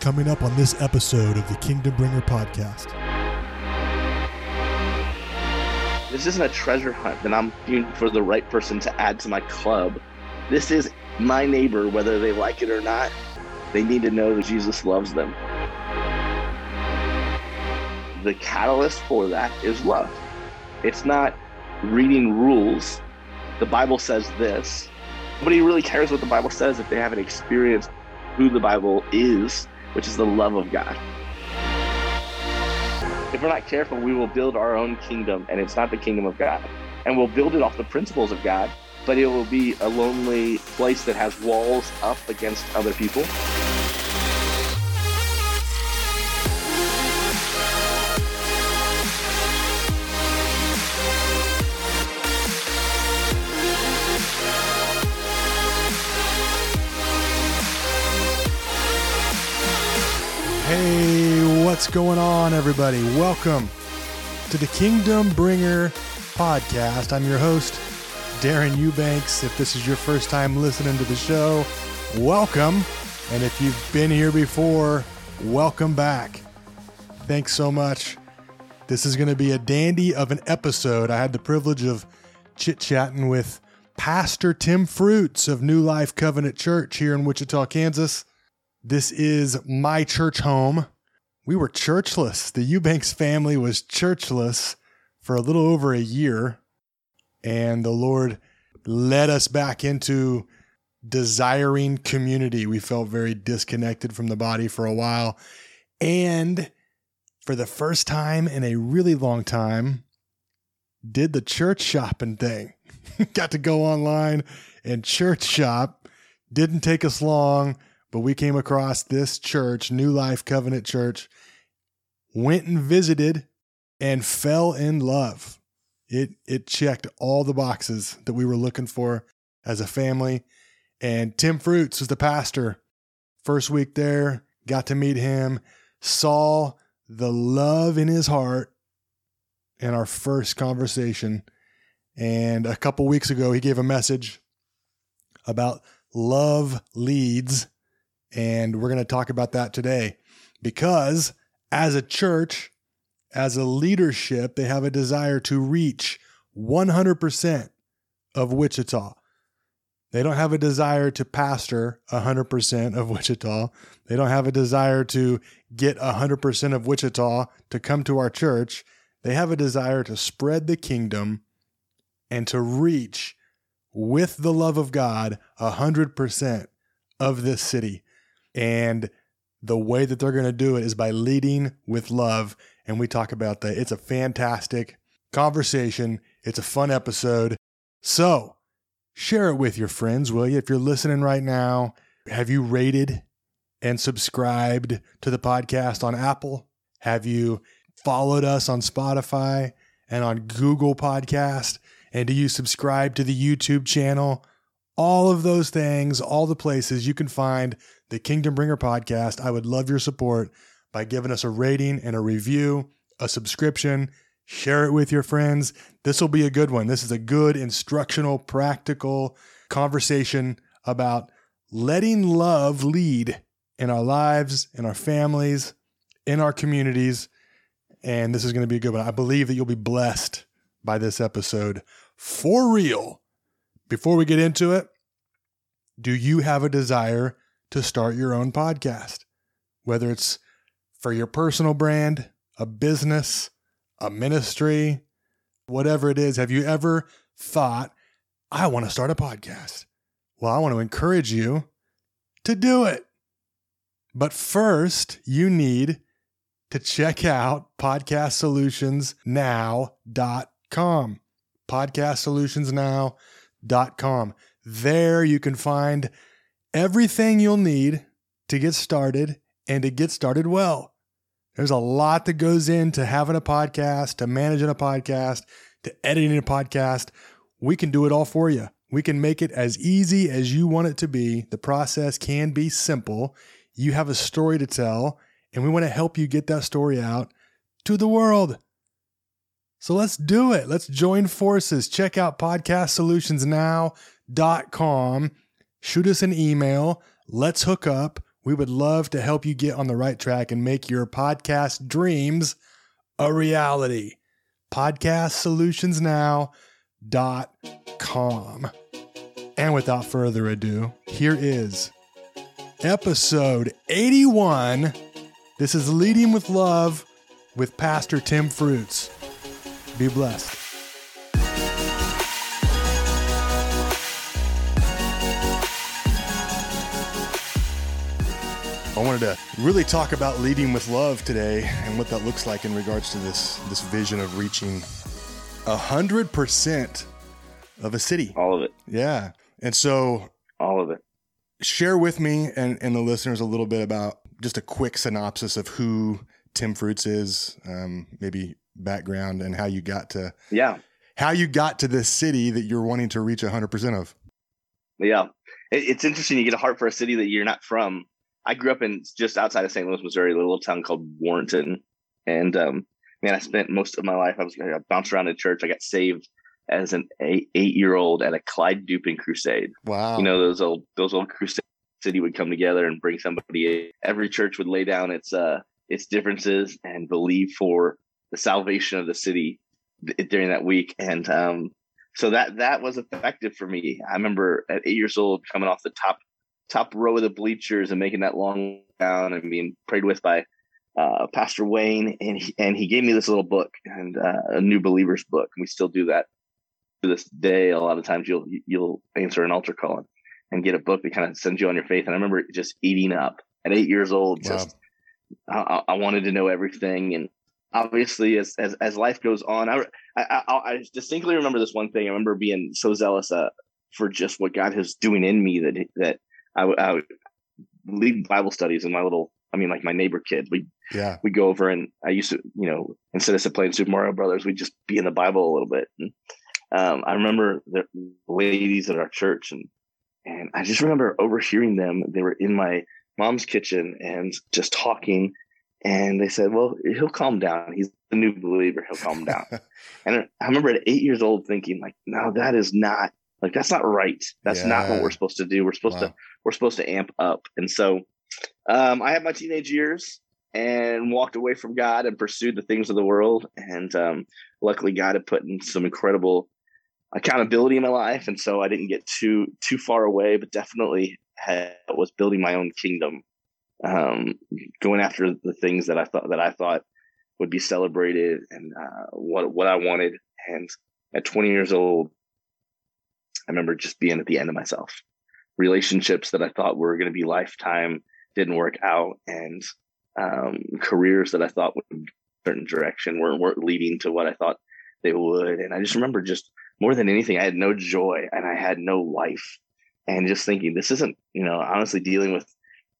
Coming up on this episode of the Kingdom Bringer podcast. This isn't a treasure hunt that I'm looking for the right person to add to my club. This is my neighbor, whether they like it or not. They need to know that Jesus loves them. The catalyst for that is love. It's not reading rules. The Bible says this. Nobody really cares what the Bible says if they haven't experienced who the Bible is, which is the love of God. If we're not careful, we will build our own kingdom, and it's not the kingdom of God. And we'll build it off the principles of God, but it will be a lonely place that has walls up against other people. What's going on, everybody? Welcome to the Kingdom Bringer podcast. I'm your host, Darin Eubanks. If this is your first time listening to the show, welcome. And if you've been here before, welcome back. Thanks so much. This is going to be a dandy of an episode. I had the privilege of chit chatting with Pastor Tim Fruits of New Life Covenant Church here in Wichita, Kansas. This is my church home. We were churchless. The Eubanks family was churchless for a little over a year. And the Lord led us back into desiring community. We felt very disconnected from the body for a while. And for the first time in a really long time, did the church shopping thing. Got to go online and church shop. Didn't take us long but we came across this church, New Life Covenant Church, went and visited and fell in love. It it checked all the boxes that we were looking for as a family. And Tim Fruits was the pastor. First week there, got to meet him, saw the love in his heart in our first conversation. And a couple weeks ago, he gave a message about love leads and we're going to talk about that today because as a church, as a leadership, they have a desire to reach 100% of Wichita. They don't have a desire to pastor 100% of Wichita. They don't have a desire to get 100% of Wichita to come to our church. They have a desire to spread the kingdom and to reach with the love of God 100% of this city. And the way that they're going to do it is by leading with love. And we talk about that. It's a fantastic conversation. It's a fun episode. So share it with your friends, will you? If you're listening right now, have you rated and subscribed to the podcast on Apple? Have you followed us on Spotify and on Google Podcast? And do you subscribe to the YouTube channel? All of those things, all the places you can find the Kingdom Bringer podcast. I would love your support by giving us a rating and a review, a subscription. Share it with your friends. This will be a good one. This is a good, instructional, practical conversation about letting love lead in our lives, in our families, in our communities. And this is going to be a good one. I believe that you'll be blessed by this episode for real. Before we get into it, do you have a desire to start your own podcast, whether it's for your personal brand, a business, a ministry, whatever it is. Have you ever thought, I want to start a podcast? Well, I want to encourage you to do it. But first, you need to check out podcastsolutionsnow.com. Podcastsolutionsnow.com. There you can find everything you'll need to get started and to get started well. There's a lot that goes into having a podcast, to managing a podcast, to editing a podcast. We can do it all for you. We can make it as easy as you want it to be. The process can be simple. You have a story to tell, and we want to help you get that story out to the world. So let's do it. Let's join forces. Check out podcastsolutionsnow.com shoot us an email. Let's hook up. We would love to help you get on the right track and make your podcast dreams a reality. Podcastsolutionsnow.com. And without further ado, here is episode 81. This is Leading with Love with Pastor Tim Fruits. Be blessed. I wanted to really talk about leading with love today and what that looks like in regards to this this vision of reaching a hundred percent of a city. All of it. Yeah. And so All of it. share with me and, and the listeners a little bit about just a quick synopsis of who Tim Fruits is, um, maybe background and how you got to Yeah. how you got to this city that you're wanting to reach hundred percent of. Yeah. It, it's interesting. You get a heart for a city that you're not from. I grew up in just outside of St. Louis, Missouri, a little town called Warrenton. And um, man, I spent most of my life, I was I bounced around in church. I got saved as an eight, eight year old at a Clyde Dupin crusade. Wow. You know, those old, those old crusade city would come together and bring somebody in. Every church would lay down its, uh, its differences and believe for the salvation of the city during that week. And, um, so that, that was effective for me. I remember at eight years old coming off the top, top row of the bleachers and making that long down and being prayed with by, uh, Pastor Wayne. And he, and he gave me this little book and, uh, a new believers book. And we still do that to this day. A lot of times you'll, you'll answer an altar call and get a book that kind of sends you on your faith. And I remember just eating up at eight years old. Wow. Just I, I wanted to know everything, and obviously, as as, as life goes on, I, I I distinctly remember this one thing. I remember being so zealous uh, for just what God is doing in me that that I, would- I would lead Bible studies in my little. I mean, like my neighbor kid. we yeah. we go over and I used to, you know, instead of playing Super Mario Brothers, we'd just be in the Bible a little bit. And um, I remember the ladies at our church, and and I just remember overhearing them. They were in my mom's kitchen and just talking, and they said, "Well, he'll calm down. He's a new believer. He'll calm down." and I remember at eight years old thinking, like, "No, that is not like that's not right. That's not what we're supposed to do. We're supposed to we're supposed to amp up." And so, um, I had my teenage years and walked away from God and pursued the things of the world. And um, luckily, God had put in some incredible accountability in my life, and so I didn't get too too far away, but definitely had, was building my own kingdom, um, going after the things that I thought that I thought would be celebrated and uh, what what I wanted. And at 20 years old, I remember just being at the end of myself. Relationships that I thought were going to be lifetime didn't work out, and um, careers that I thought would certain direction weren't, weren't leading to what I thought they would. And I just remember just more than anything, I had no joy and I had no life. And just thinking, this isn't, you know, honestly dealing with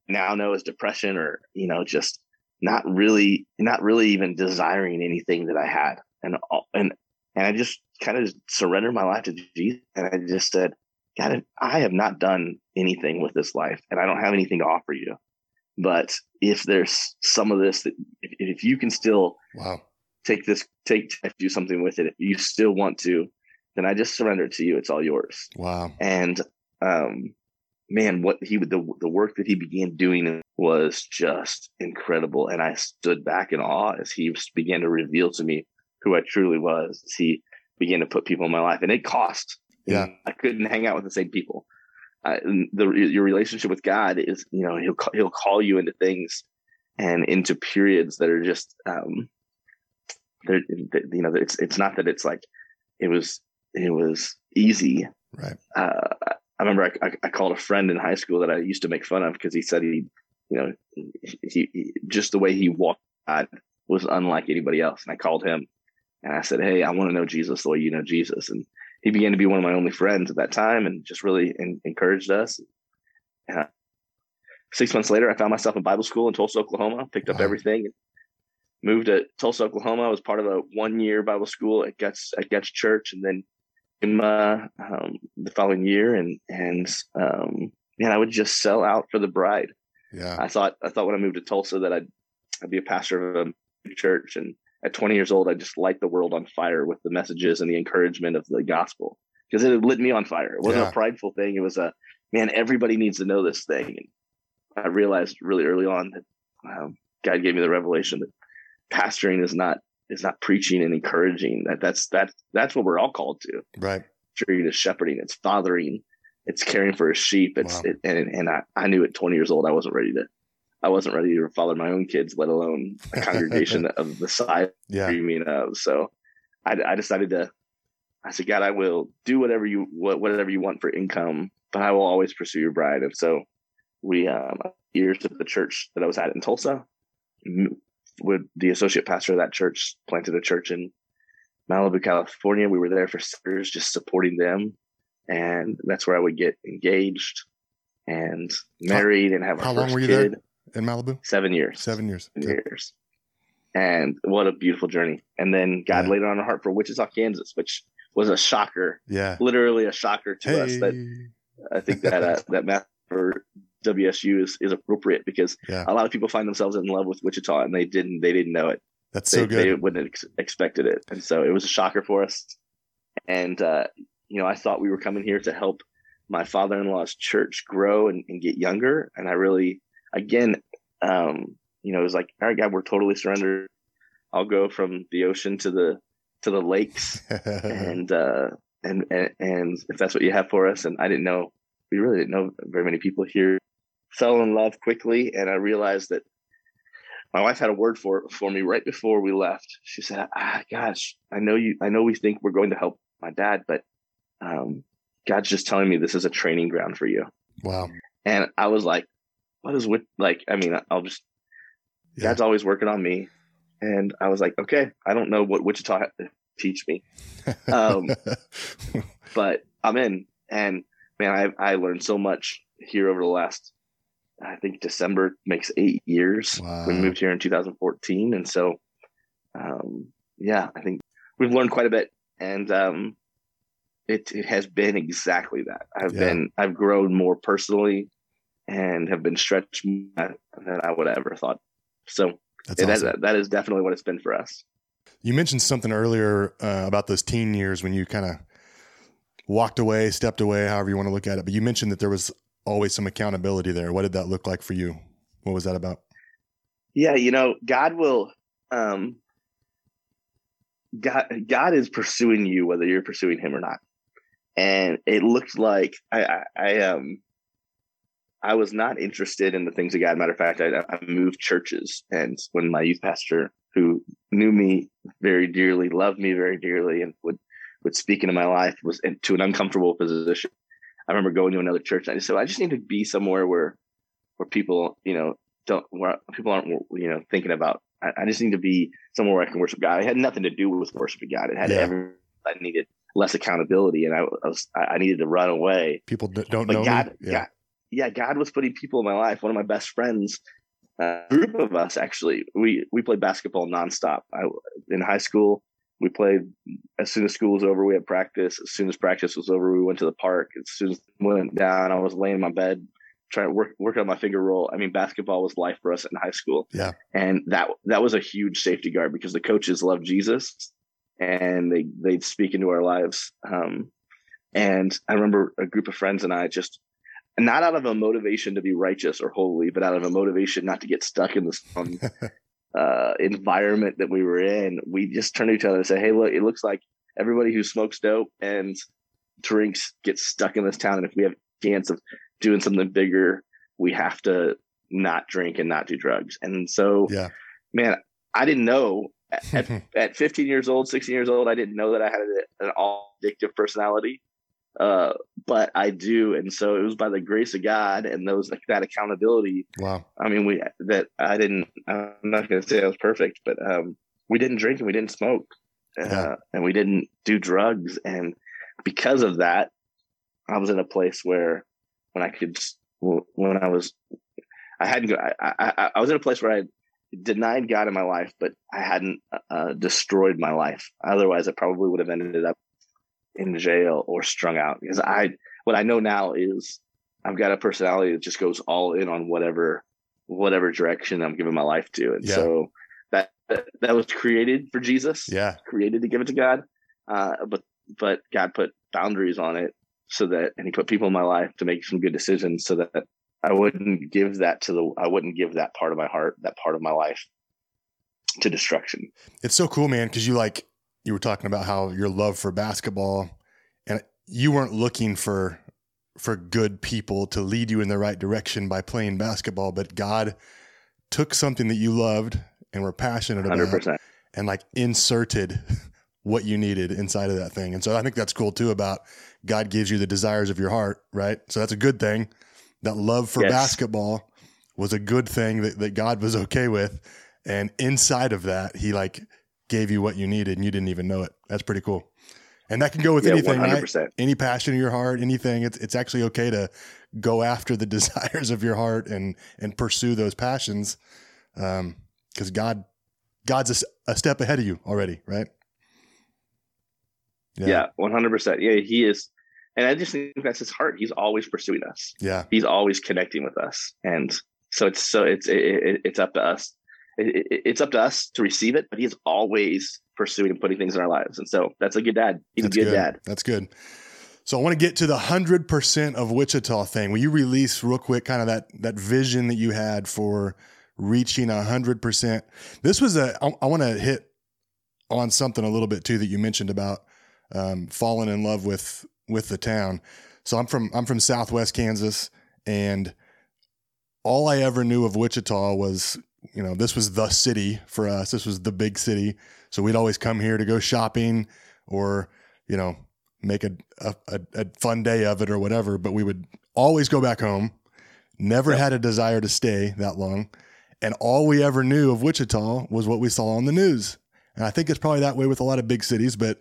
now know as depression or, you know, just not really, not really even desiring anything that I had. And, and, and I just kind of surrendered my life to Jesus. And I just said, God, I have not done anything with this life and I don't have anything to offer you. But if there's some of this that if, if you can still Wow. take this, take, do something with it, if you still want to, then I just surrender it to you. It's all yours. Wow. And, um, man, what he would, the, the work that he began doing was just incredible. And I stood back in awe as he began to reveal to me who I truly was. As he began to put people in my life and it cost. Yeah. I couldn't hang out with the same people. Uh, the, your relationship with God is, you know, he'll, he'll call you into things and into periods that are just, um, they're, that, you know, it's, it's not that it's like, it was, it was easy. Right. Uh, I remember I, I, called a friend in high school that I used to make fun of because he said he, you know, he, he just the way he walked was unlike anybody else. And I called him and I said, Hey, I want to know Jesus the way you know Jesus. And he began to be one of my only friends at that time and just really en- encouraged us. Uh, six months later, I found myself in Bible school in Tulsa, Oklahoma, picked up Wow. everything, moved to Tulsa, Oklahoma. I was part of a one year Bible school at Guts, at Guts Church. And then in my, um, the following year and, and, um, man, I would just sell out for the bride. Yeah. I thought, I thought when I moved to Tulsa that I'd, I'd be a pastor of a church. And at 20 years old, I just light the world on fire with the messages and the encouragement of the gospel because it lit me on fire. It wasn't Yeah. a prideful thing. It was a, man, everybody needs to know this thing. And I realized really early on that um, God gave me the revelation that pastoring is not is not preaching and encouraging. That that's that that's what we're all called to. Right. Pastoring is shepherding. It's fathering. It's caring for a sheep. It's Wow. it, and and I, I knew at 20 years old I wasn't ready to. I wasn't ready to father my own kids, let alone a congregation of the size Yeah. dreaming of. So I, I decided to, I said, God, I will do whatever you, whatever you want for income, but I will always pursue your bride. And so we, um, years at the church that I was at in Tulsa, with the associate pastor of that church planted a church in Malibu, California. We were there for years, just supporting them. And that's where I would get engaged and married and have our how first you kid. there? In Malibu? Seven years Seven years. Okay. years. And what a beautiful journey. And then God Yeah. laid it on our heart for Wichita, Kansas, which was a shocker, Yeah. literally a shocker to us. That I think that uh, that math for WSU is, is appropriate because Yeah. a lot of people find themselves in love with Wichita and they didn't they didn't know it. That's They, so they wouldn't have ex- expected it, and so it was a shocker for us. And uh, you know, I thought we were coming here to help my father-in-law's church grow and, and get younger. And I really, again, um, you know, it was like, all right, God, we're totally surrendered. I'll go from the ocean to the to the lakes, and uh, and and and if that's what you have for us. And I didn't know, we really didn't know very many people here. Fell in love quickly, and I realized that my wife had a word for for me right before we left. She said, ah, "Gosh, I know you. I know we think we're going to help my dad, but um, God's just telling me this is a training ground for you." wow. And I was like, "What is with like? I mean, I'll just Yeah. God's always working on me." And I was like, "Okay, I don't know what Wichita had to teach me, um, but I'm in." And man, I I learned so much here over the last. I think December makes eight years. Wow. We moved here in 2014, and so, um, yeah, I think we've learned quite a bit, and um, it it has been exactly that. I've Yeah. been I've grown more personally, and have been stretched more than I would have ever thought. So That's has, that is definitely what it's been for us. You mentioned something earlier uh, about those teen years when you kind of walked away, stepped away, however you want to look at it. But you mentioned that there was always some accountability there. What did that look like for you? What was that about? Yeah, you know, God will. Um, God, God is pursuing you whether you're pursuing Him or not, and it looked like I, I, I um, I was not interested in the things of God. Matter of fact, I, I moved churches, and when my youth pastor, who knew me very dearly, loved me very dearly, and would would speak into my life, was into an uncomfortable position. I remember going to another church. And I just said, I just need to be somewhere where, where people, you know, don't where people aren't you know thinking about I, I just need to be somewhere where I can worship God. It had nothing to do with worshiping God. It had Yeah. every I needed less accountability and I was I I needed to run away. People don't But know God, me. God, yeah, God was putting people in my life. One of my best friends, a group of us actually, we we played basketball nonstop. I, in high school, we played as soon as school was over. We had practice. As soon as practice was over, we went to the park. As soon as it went down, I was laying in my bed trying to work work on my finger roll. I mean, basketball was life for us in high school. Yeah. and that that was a huge safety guard because the coaches loved Jesus, and they they'd speak into our lives. Um, and I remember a group of friends and I just not out of a motivation to be righteous or holy, but out of a motivation not to get stuck in this uh, environment that we were in. We just turned to each other and said, "Hey, look, it looks like everybody who smokes dope and drinks gets stuck in this town, and if we have a chance of doing something bigger, we have to not drink and not do drugs." And so, Yeah. man, I didn't know at, at 15 years old, 16 years old, I didn't know that I had an all addictive personality. Uh, but I do. And so it was by the grace of God and those like that accountability. wow. I mean, we, that I didn't, I'm not going to say I was perfect, but, um, we didn't drink and we didn't smoke, uh, Yeah. and we didn't do drugs. And because of that, I was in a place where when I could, when I was, I hadn't, I, I, I was in a place where I denied God in my life, but I hadn't uh, destroyed my life. Otherwise, I probably would have ended up in jail or strung out. Because I, what I know now is I've got a personality that just goes all in on whatever, whatever direction I'm giving my life to, and Yeah. so that, that was created for Jesus, Yeah. created to give it to God, uh, but but God put boundaries on it so that, and He put people in my life to make some good decisions so that I wouldn't give that to the I wouldn't give that part of my heart, that part of my life to destruction. It's so cool, man, because you like you were talking about how your love for basketball and you weren't looking for for good people to lead you in the right direction by playing basketball, but God took something that you loved and were passionate about 100%. and like inserted what you needed inside of that thing. And so I think that's cool too about God gives you the desires of your heart, right? So that's a good thing. That love for yes. basketball was a good thing that, that God was okay with. And inside of that, he like gave you what you needed and you didn't even know it. That's pretty cool. And that can go with yeah, anything, 100%. right? Any passion in your heart, anything. It's it's actually okay to go after the desires of your heart and and pursue those passions, because um, God God's a, a, step ahead of you already, right? Yeah, one hundred percent. Yeah, He is, and I just think that's His heart. He's always pursuing us. Yeah, He's always connecting with us, and so it's so it's it, it's up to us it, it's up to us to receive it, but he's always pursuing and putting things in our lives. And so that's a good dad. He's that's a good, good, dad. That's good. So I want to get to the hundred percent of Wichita thing. Will you release real quick kind of that that vision that you had for reaching a hundred percent? This was a I, I want to hit on something a little bit too that you mentioned about um, falling in love with with the town. So I'm from I'm from Southwest Kansas, and all I ever knew of Wichita was you know, this was the city for us. This was the big city. So we'd always come here to go shopping or, you know, make a, a, a fun day of it or whatever. But we would always go back home. Never yep. had a desire to stay that long. And all we ever knew of Wichita was what we saw on the news. And I think it's probably that way with a lot of big cities, but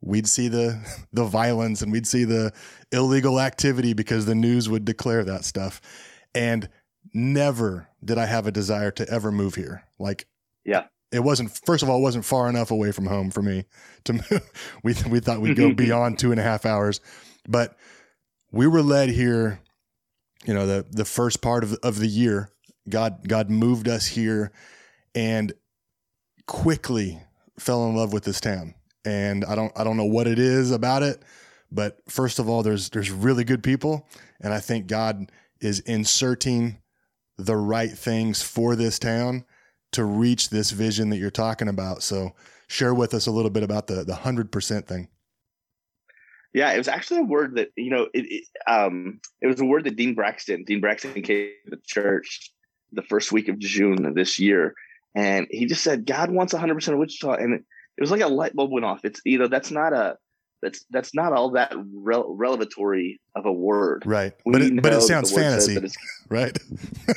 we'd see the the violence and we'd see the illegal activity because the news would declare that stuff. And never did I have a desire to ever move here. Like, yeah, it wasn't. First of all, it wasn't far enough away from home for me to move. we we thought we'd go beyond two and a half hours, but we were led here. You know, the the first part of of the year, God God moved us here, and quickly fell in love with this town. And I don't I don't know what it is about it, but first of all, there's there's really good people, and I think God is inserting the right things for this town to reach this vision that you're talking about. So share with us a little bit about the the hundred percent thing. Yeah, it was actually a word that you know it, it, um it was a word that Dean Braxton Dean Braxton came to the church the first week of June of this year, and he just said God wants 100 percent of Wichita, and it, it was like a light bulb went off. It's you know that's not a that's that's not all that revelatory of a word, right? We but it, but it sounds fantasy, right?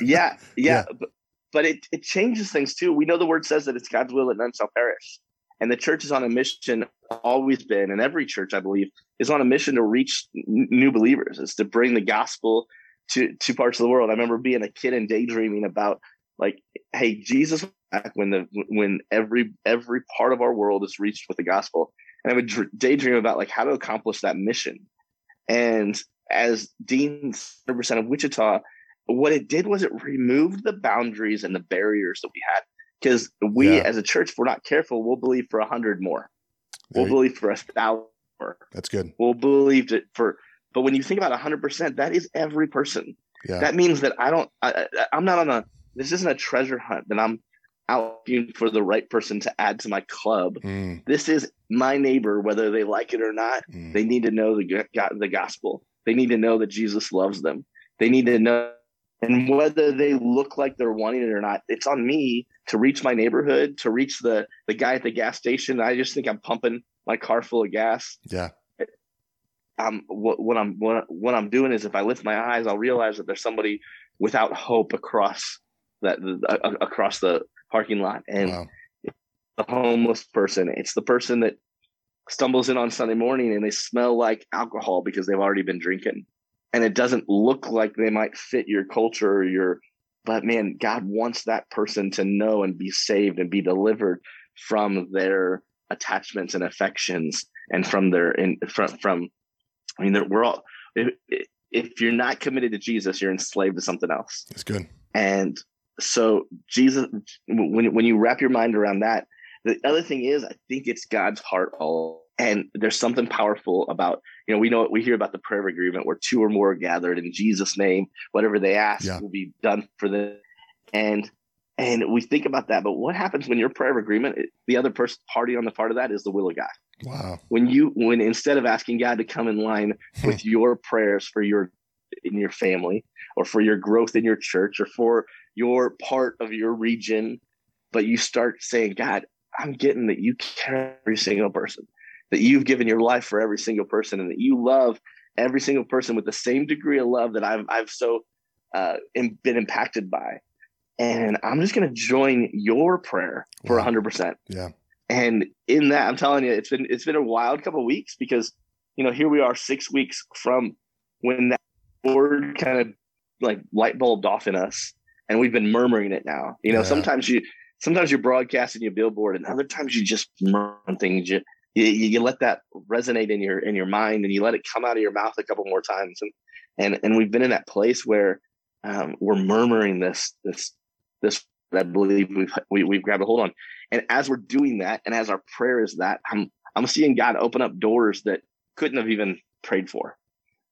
yeah, yeah, yeah. But, but it it changes things too. We know the word says that it's God's will that none shall perish, and the church is on a mission. Always been, and every church, I believe, is on a mission to reach n- new believers. Is to bring the gospel to to parts of the world. I remember being a kid and daydreaming about like, hey, Jesus back when the when every every part of our world is reached with the gospel and I would daydream about like how to accomplish that mission. And as Dean 100% of Wichita, what it did was it removed the boundaries and the barriers that we had. Because we, yeah. as a church, if we're not careful, we'll believe for a hundred more. We'll believe for a thousand more. That's good. We'll believe it for, but when you think about a hundred percent, that is every person. Yeah. That means that I don't. I, I'm not on a. This isn't a treasure hunt that I'm out for the right person to add to my club. Mm. This is my neighbor, whether they like it or not. Mm. They need to know the the gospel. They need to know that Jesus loves them. They need to know, and whether they look like they're wanting it or not, it's on me to reach my neighborhood, to reach the the guy at the gas station. I just think I'm pumping my car full of gas. Yeah. Um, what, what I'm what, what I'm doing is if I lift my eyes, I'll realize that there's somebody without hope across that uh, across the parking lot and wow. the homeless person it's the person that stumbles in on sunday morning and they smell like alcohol because they've already been drinking. And it doesn't look like they might fit your culture or your but man god wants that person to know and be saved and be delivered from their attachments and affections and from their in from from i mean we're all if, if you're not committed to jesus you're enslaved to something else. That's good. And so Jesus, when when you wrap your mind around that, the other thing is, I think it's God's heart all. And there's something powerful about, you know, we know we hear about the prayer of agreement where two or more are gathered in Jesus' name, whatever they ask yeah. will be done for them. And and we think about that, but what happens when your prayer of agreement, the other person party on the part of that is the will of God. Wow. When you when instead of asking God to come in line hmm. with your prayers for your in your family or for your growth in your church or for your part of your region, but you start saying, God, I'm getting that you care every single person, that you've given your life for every single person, and that you love every single person with the same degree of love that I've I've so uh, been impacted by. And I'm just going to join your prayer for wow. 100%. Yeah. And in that, I'm telling you, it's been it's been a wild couple weeks because you know here we are six weeks from when that word kind of like light bulbed off in us, and we've been murmuring it now. You know, yeah. sometimes you sometimes you're broadcasting your billboard, and other times you just murmur things. You, you you let that resonate in your in your mind, and you let it come out of your mouth a couple more times, and and and we've been in that place where um, we're murmuring this this this I believe we've we, have we have grabbed a hold on. And as we're doing that, and as our prayer is that, I'm I'm seeing God open up doors that couldn't have even prayed for,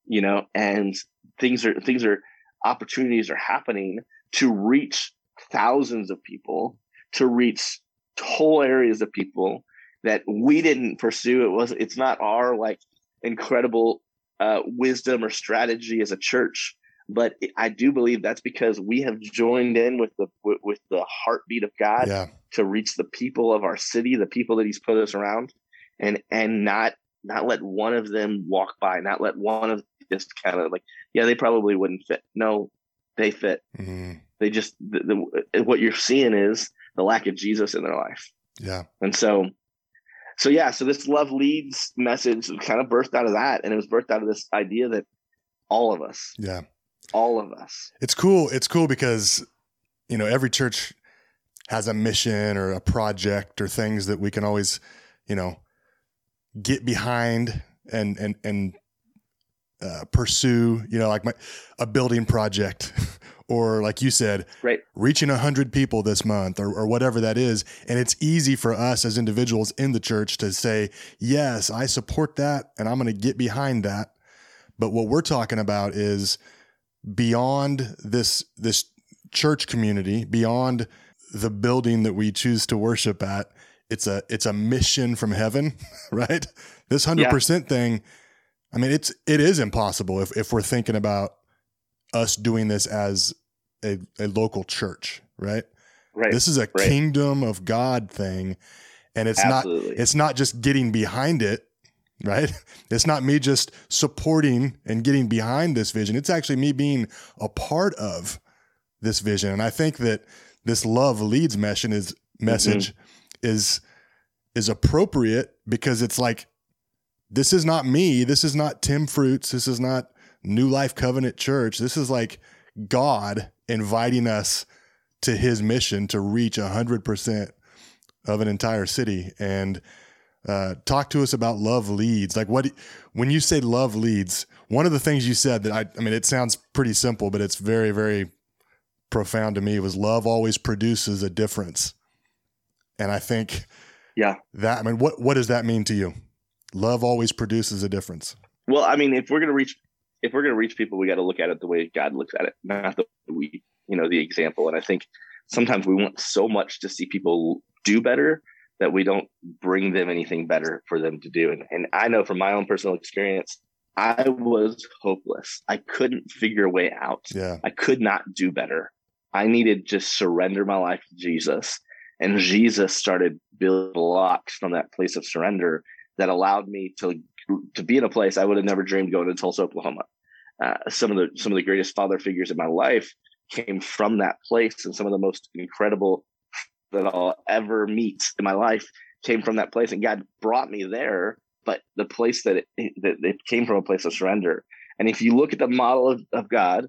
you know, and things are things are opportunities are happening to reach thousands of people, to reach whole areas of people that we didn't pursue. It was it's not our like incredible uh, wisdom or strategy as a church but I do believe that's because we have joined in with the with, with the heartbeat of God yeah. to reach the people of our city, the people that He's put us around, and and not not let one of them walk by, not let one of just kind of like, yeah, they probably wouldn't fit. No, they fit. Mm-hmm. They just the, the, what you're seeing is the lack of Jesus in their life. Yeah, and so so yeah, so this love leads message kind of birthed out of that, and it was birthed out of this idea that all of us, yeah, all of us. It's cool. It's cool because, you know, every church has a mission or a project or things that we can always, you know, get behind and, and, and, uh, pursue, you know, like my, a building project or like you said, right. reaching a hundred people this month or, or whatever that is. And it's easy for us as individuals in the church to say, yes, I support that and I'm going to get behind that. But what we're talking about is, beyond this this church community, beyond the building that we choose to worship at. It's a it's a mission from heaven, right? This hundred percent thing. I mean, it's it is impossible if if we're thinking about us doing this as a, a local church, right? Right. This is a right. kingdom of God thing, and it's Absolutely. not it's not just getting behind it right? It's not me just supporting and getting behind this vision. It's actually me being a part of this vision. And I think that this love leads mission is message mm-hmm. is is appropriate because it's like this is not me. This is not Tim Fruits. This is not New Life Covenant Church. This is like God inviting us to his mission to reach 100% of an entire city. And uh, talk to us about love leads. Like what when you say love leads, one of the things you said that I I mean it sounds pretty simple, but it's very very profound to me was love always produces a difference. And I think yeah. That I mean what what does that mean to you? Love always produces a difference. Well, I mean if we're going to reach if we're going to reach people, we got to look at it the way God looks at it, not the we, you know, the example. And I think sometimes we want so much to see people do better that we don't bring them anything better for them to do. And, and I know from my own personal experience, I was hopeless. I couldn't figure a way out. Yeah. I could not do better. I needed just surrender my life to Jesus. And Jesus started building blocks from that place of surrender that allowed me to to be in a place I would have never dreamed going to Tulsa, Oklahoma. Uh, some of the some of the greatest father figures in my life came from that place, and some of the most incredible that I'll ever meet in my life came from that place, and God brought me there. But the place that it, that it came from a place of surrender. And if you look at the model of, of God,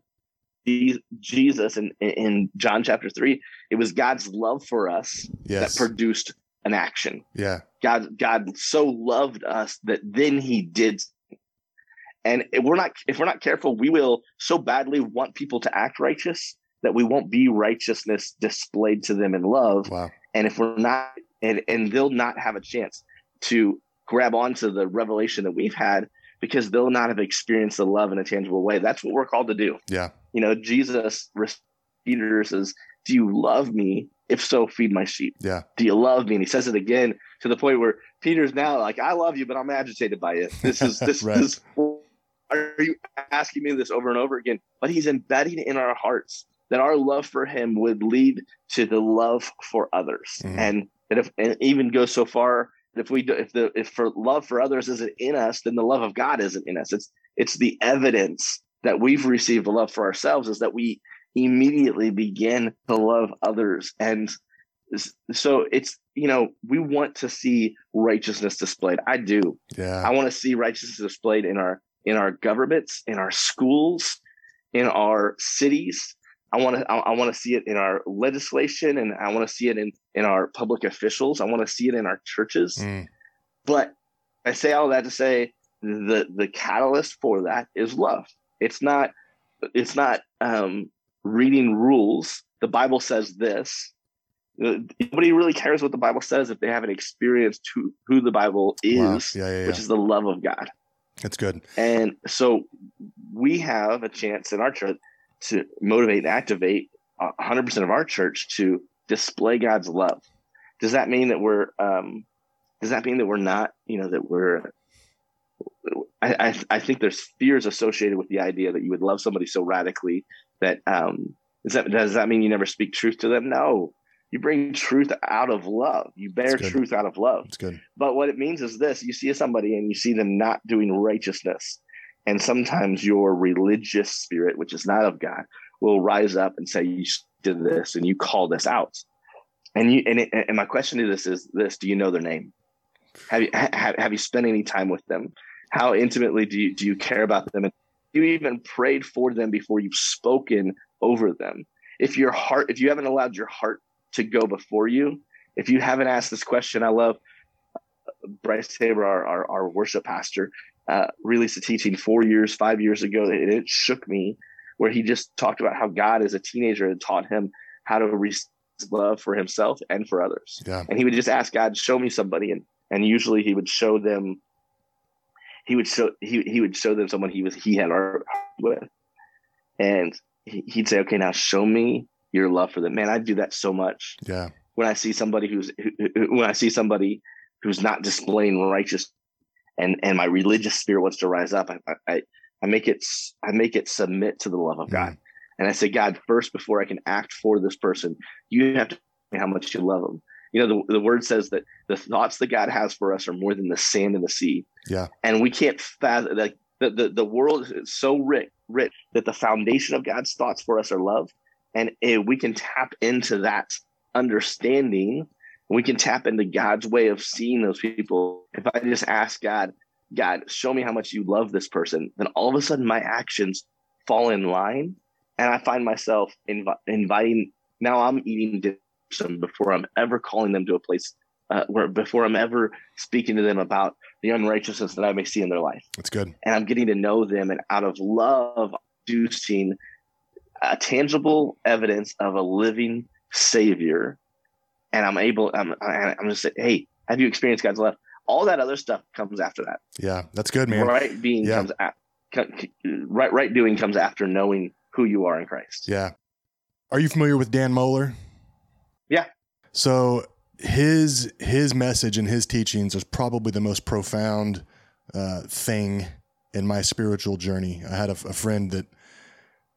Jesus in, in John chapter three, it was God's love for us yes. that produced an action. Yeah. God, God so loved us that then he did. And if we're not, if we're not careful, we will so badly want people to act righteous that we won't be righteousness displayed to them in love. Wow. And if we're not, and, and they'll not have a chance to grab onto the revelation that we've had because they'll not have experienced the love in a tangible way. That's what we're called to do. Yeah. You know, Jesus, Peter says, Do you love me? If so, feed my sheep. Yeah. Do you love me? And he says it again to the point where Peter's now like, I love you, but I'm agitated by it. This is this right. this are you asking me this over and over again? But he's embedding in our hearts that our love for him would lead to the love for others. Mhm. And that if and even goes so far if we do, if the if for love for others isn't in us, then the love of God isn't in us. It's it's the evidence that we've received the love for ourselves is that we immediately begin to love others and so it's you know we want to see righteousness displayed i do Yeah. i want to see righteousness displayed in our in our governments in our schools in our cities i want to i, want to see it in our legislation and i want to see it in in our public officials i want to see it in our churches Mm. but I say all that to say the the catalyst for that is love. It's not it's not um, reading rules. The Bible says this. Uh, Nobody really cares what the Bible says if they haven't experienced who, who the Bible Wow. is, Yeah. Yeah. Yeah. which is the love of God. That's good. And so we have a chance in our church to motivate and activate uh, 100% of our church to display God's love. Does that mean that we're, um, does that mean that we're not, you know, that we're, I, I, I think there's fears associated with the idea that you would love somebody so radically that, um, is that, does that mean you never speak truth to them? No, you bring truth out of love. You bear truth out of love. That's good. But what it means is this you see somebody and you see them not doing righteousness. And sometimes your religious spirit, which is not of God, will rise up and say, You did this and you call this out. And you and, it, and my question to this is this do you know their name? Have you have, have you spent any time with them? How intimately do you do you care about them? And you even prayed for them before you've spoken over them. If your heart, if you haven't allowed your heart to go before you, if you haven't asked this question, I love Bryce Tabor, our, our, our worship pastor, uh, released a teaching four years, five years ago, and it shook me, where he just talked about how God, as a teenager, had taught him how to receive love for himself and for others. Yeah. And he would just ask God, "Show me somebody," and and usually he would show them. He would show he he would show them someone he was he had art with, and he- he'd say, "Okay, now show me your love for them." Man, I do that so much Yeah. when I see somebody who's who, when I see somebody who's not displaying righteous and and my religious spirit wants to rise up, I I, I make it I make it submit to the love of God, mm-hmm. and I say, God, first before I can act for this person, you have to how much you love them. You know, the, the word says that the thoughts that God has for us are more than the sand in the sea. Yeah. And we can't fathom like the, the, the world is so rich, rich that the foundation of God's thoughts for us are love. And if we can tap into that understanding. We can tap into God's way of seeing those people. If I just ask God, God, show me how much you love this person, then all of a sudden my actions fall in line. And I find myself invi- inviting, now I'm eating them before I'm ever calling them to a place uh, where, before I'm ever speaking to them about the unrighteousness that I may see in their life That's good. and I'm getting to know them, and out of love, producing a tangible evidence of a living Savior, and I'm able. I'm I'm just saying, hey, have you experienced God's love? All that other stuff comes after that. Yeah. That's good, man. Right being Yeah. comes at, right right doing comes after knowing who you are in Christ. Yeah. Are you familiar with Dan Mohler? Yeah. So his his message and his teachings is probably the most profound uh, thing in my spiritual journey. I had a, a friend that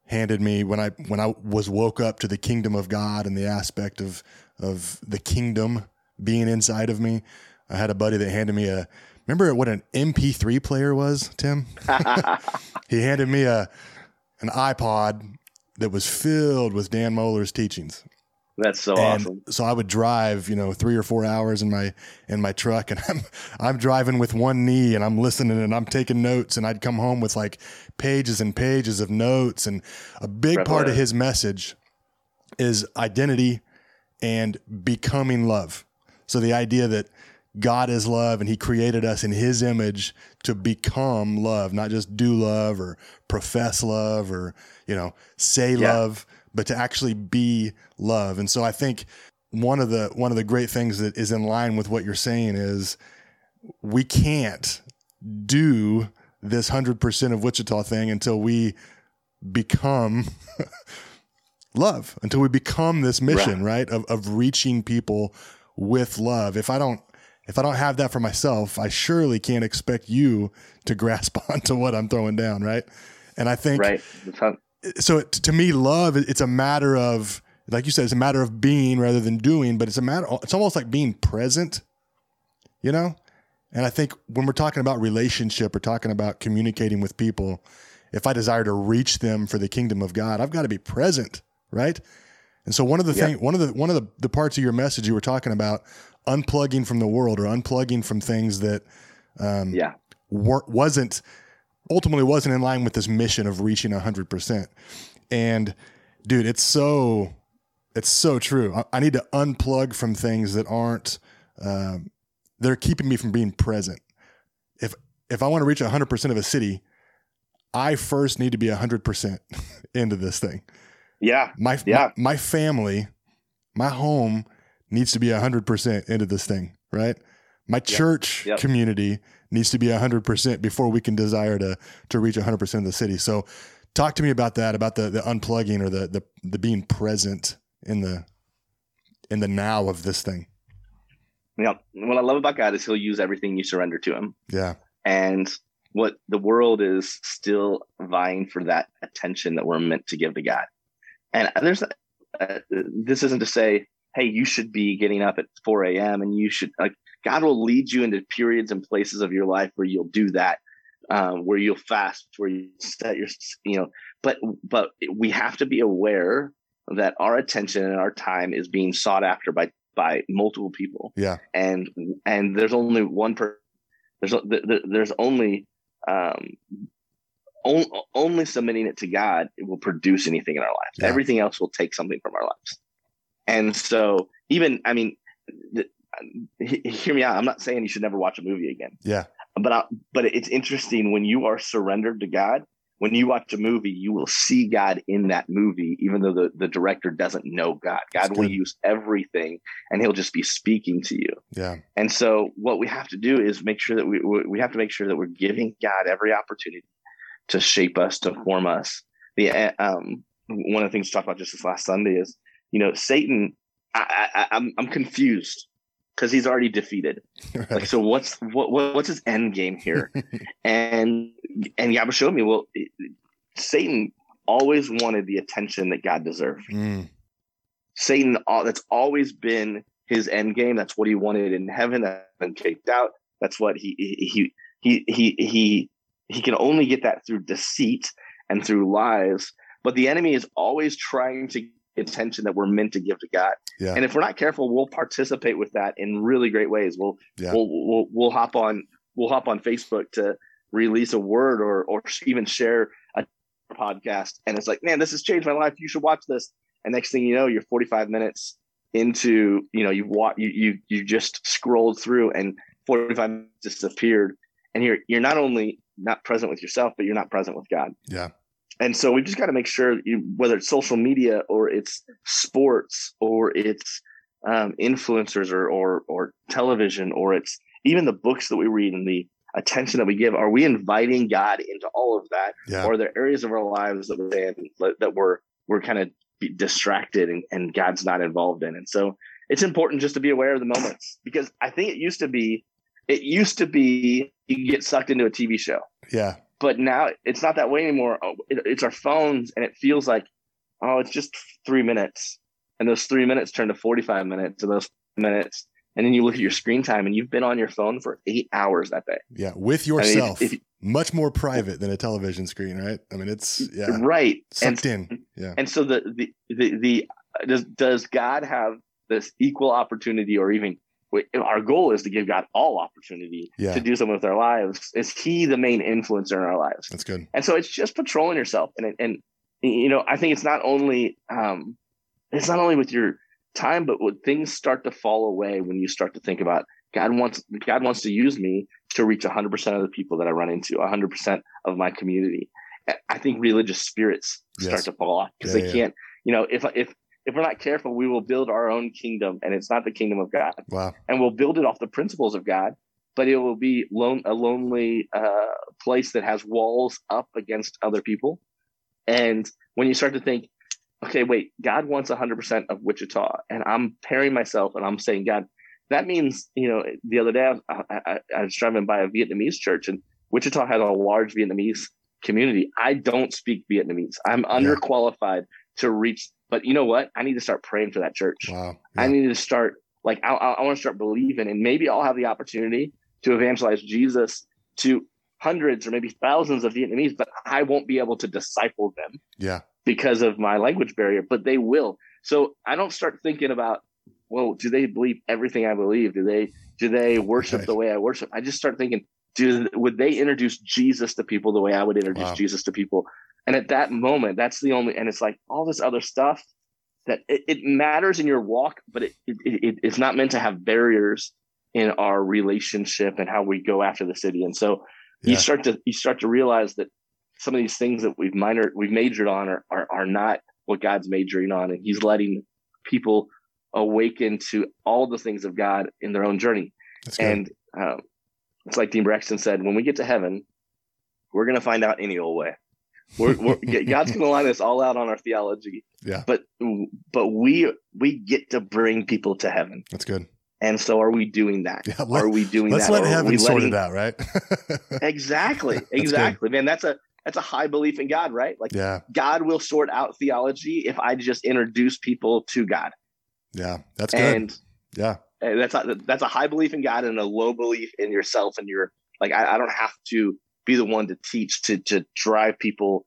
handed me when I when I was woke up to the kingdom of God and the aspect of of the kingdom being inside of me. I had a buddy that handed me a remember what an MP3 player was, Tim? he handed me a an iPod that was filled with Dan Mohler's teachings. That's so and awesome. so I would drive, you know, three or four hours in my in my truck, and I'm I'm driving with one knee, and I'm listening, and I'm taking notes, and I'd come home with like pages and pages of notes, and a big part of his message is identity and becoming love. So the idea that God is love and he created us in his image to become love, not just do love or profess love or, you know, say Yeah. love, but to actually be love. And so I think one of the one of the great things that is in line with what you're saying is we can't do this 100% of Wichita thing until we become love, until we become this mission, right? right? Of, of reaching people with love. If I don't, if I don't have that for myself, I surely can't expect you to grasp onto what I'm throwing down, right? And I think, right. So it, to me, love, it's a matter of, like you said, it's a matter of being rather than doing, but it's a matter, it's almost like being present, you know? And I think when we're talking about relationship or talking about communicating with people, if I desire to reach them for the kingdom of God, I've got to be present, right? And so one of the yeah. thing, one of the one of the, the parts of your message you were talking about unplugging from the world or unplugging from things that um, yeah wasn't ultimately wasn't in line with this mission of reaching 100%. And dude, it's so it's so true. I, I need to unplug from things that aren't um, they're keeping me from being present. If if I want to reach 100% of a city, I first need to be 100% into this thing. Yeah. My, yeah. my, my family, my home needs to be 100% into this thing, right? My church yep. Yep. community needs to be 100% before we can desire to to reach 100% of the city. So talk to me about that about the the unplugging or the the the being present in the in the now of this thing. Yeah. What I love about God is he'll use everything you surrender to him. Yeah. And what the world is still vying for that attention that we're meant to give to God. And there's, uh, this isn't to say, hey, you should be getting up at 4 a.m. and you should, like, God will lead you into periods and places of your life where you'll do that, um, where you'll fast, where you set your, you know, but, but we have to be aware that our attention and our time is being sought after by, by multiple people. Yeah. And, and there's only one person, there's, there's only, um, only submitting it to God will produce anything in our lives. Yeah. Everything else will take something from our lives. And so, even I mean, hear me out. I'm not saying you should never watch a movie again. Yeah. But I, but it's interesting when you are surrendered to God. When you watch a movie, you will see God in that movie, even though the, the director doesn't know God. God will use everything, and He'll just be speaking to you. Yeah. And so, what we have to do is make sure that we we have to make sure that we're giving God every opportunity to shape us, to form us. The um, one of the things we talked about just this last Sunday is, you know, Satan. I, I, I'm I'm confused because he's already defeated. Right. Like, so what's what, what what's his end game here? and and Abba showed me. Well, Satan always wanted the attention that God deserved. Mm. Satan, that's always been his end game. That's what he wanted in heaven. That's been kicked out. That's what he he he he he he can only get that through deceit and through lies. But the enemy is always trying to attention that we're meant to give to God. Yeah. And if we're not careful, we'll participate with that in really great ways. We'll yeah. we'll, we'll we'll hop on we'll hop on Facebook to release a word or or even share a podcast, and it's like, man, this has changed my life. You should watch this. And next thing you know, you're 45 minutes into you know you've wa- you you you just scrolled through and 45 minutes disappeared, and you're you're not only not present with yourself, but you're not present with God. Yeah. And so we've just got to make sure, you, whether it's social media or it's sports or it's um, influencers or, or or television or it's even the books that we read and the attention that we give, are we inviting God into all of that? Yeah. Or are there areas of our lives that we're in, that we're we're kind of distracted and, and God's not involved in? And so it's important just to be aware of the moments because I think it used to be it used to be you get sucked into a TV show. Yeah. But now it's not that way anymore. Oh, it's our phones, and it feels like, oh, it's just three minutes, and those three minutes turn to forty-five minutes, and those minutes, and then you look at your screen time, and you've been on your phone for eight hours that day. Yeah, with yourself. I mean, if, if, much more private than a television screen, right? I mean, it's yeah, right, sucked and, in. Yeah, and so the the the, the does does God have this equal opportunity or even our goal is to give God all opportunity yeah. to do something with our lives. Is He the main influencer in our lives? That's good. And so it's just patrolling yourself, and and you know I think it's not only um, it's not only with your time, but when things start to fall away when you start to think about God wants God wants to use me to reach 100 percent of the people that I run into, 100 percent of my community. I think religious spirits yes. start to fall off because yeah, they yeah. can't. You know, if if if we're not careful, we will build our own kingdom, and it's not the kingdom of God. Wow. And we'll build it off the principles of God, but it will be lone, a lonely uh, place that has walls up against other people. And when you start to think, okay, wait, God wants 100% of Wichita, and I'm pairing myself and I'm saying, God, that means, you know, the other day I, I, I was driving by a Vietnamese church, and Wichita has a large Vietnamese community. I don't speak Vietnamese. I'm underqualified to reach. But you know what? I need to start praying for that church. Wow. I need to start like I, I want to start believing, and maybe I'll have the opportunity to evangelize Jesus to hundreds or maybe thousands of Vietnamese, but I won't be able to disciple them. Yeah. Because of my language barrier, but they will. So I don't start thinking about, well, do they believe everything I believe? Do they do they worship right. the way I worship? I just start thinking, do would they introduce Jesus to people the way I would introduce wow. Jesus to people? And at that moment, that's the only. And it's like all this other stuff that it, it matters in your walk, but it, it, it it's not meant to have barriers in our relationship and how we go after the city. And so yeah. you start to you start to realize that some of these things that we've minor we've majored on are, are are not what God's majoring on, and He's letting people awaken to all the things of God in their own journey. And um, it's like Dean Braxton said: when we get to heaven, we're going to find out any old way. We're, we're, God's going to line us all out on our theology. Yeah. But but we we get to bring people to heaven. That's good. And so, are we doing that? Yeah, let, are we doing let's that? Let's let heaven sort it out, right? exactly, exactly, man. That's a that's a high belief in God, right? Like, yeah. God will sort out theology if I just introduce people to God. Yeah, that's good. And yeah, and that's a, that's a high belief in God and a low belief in yourself and your like. I, I don't have to be the one to teach to to drive people.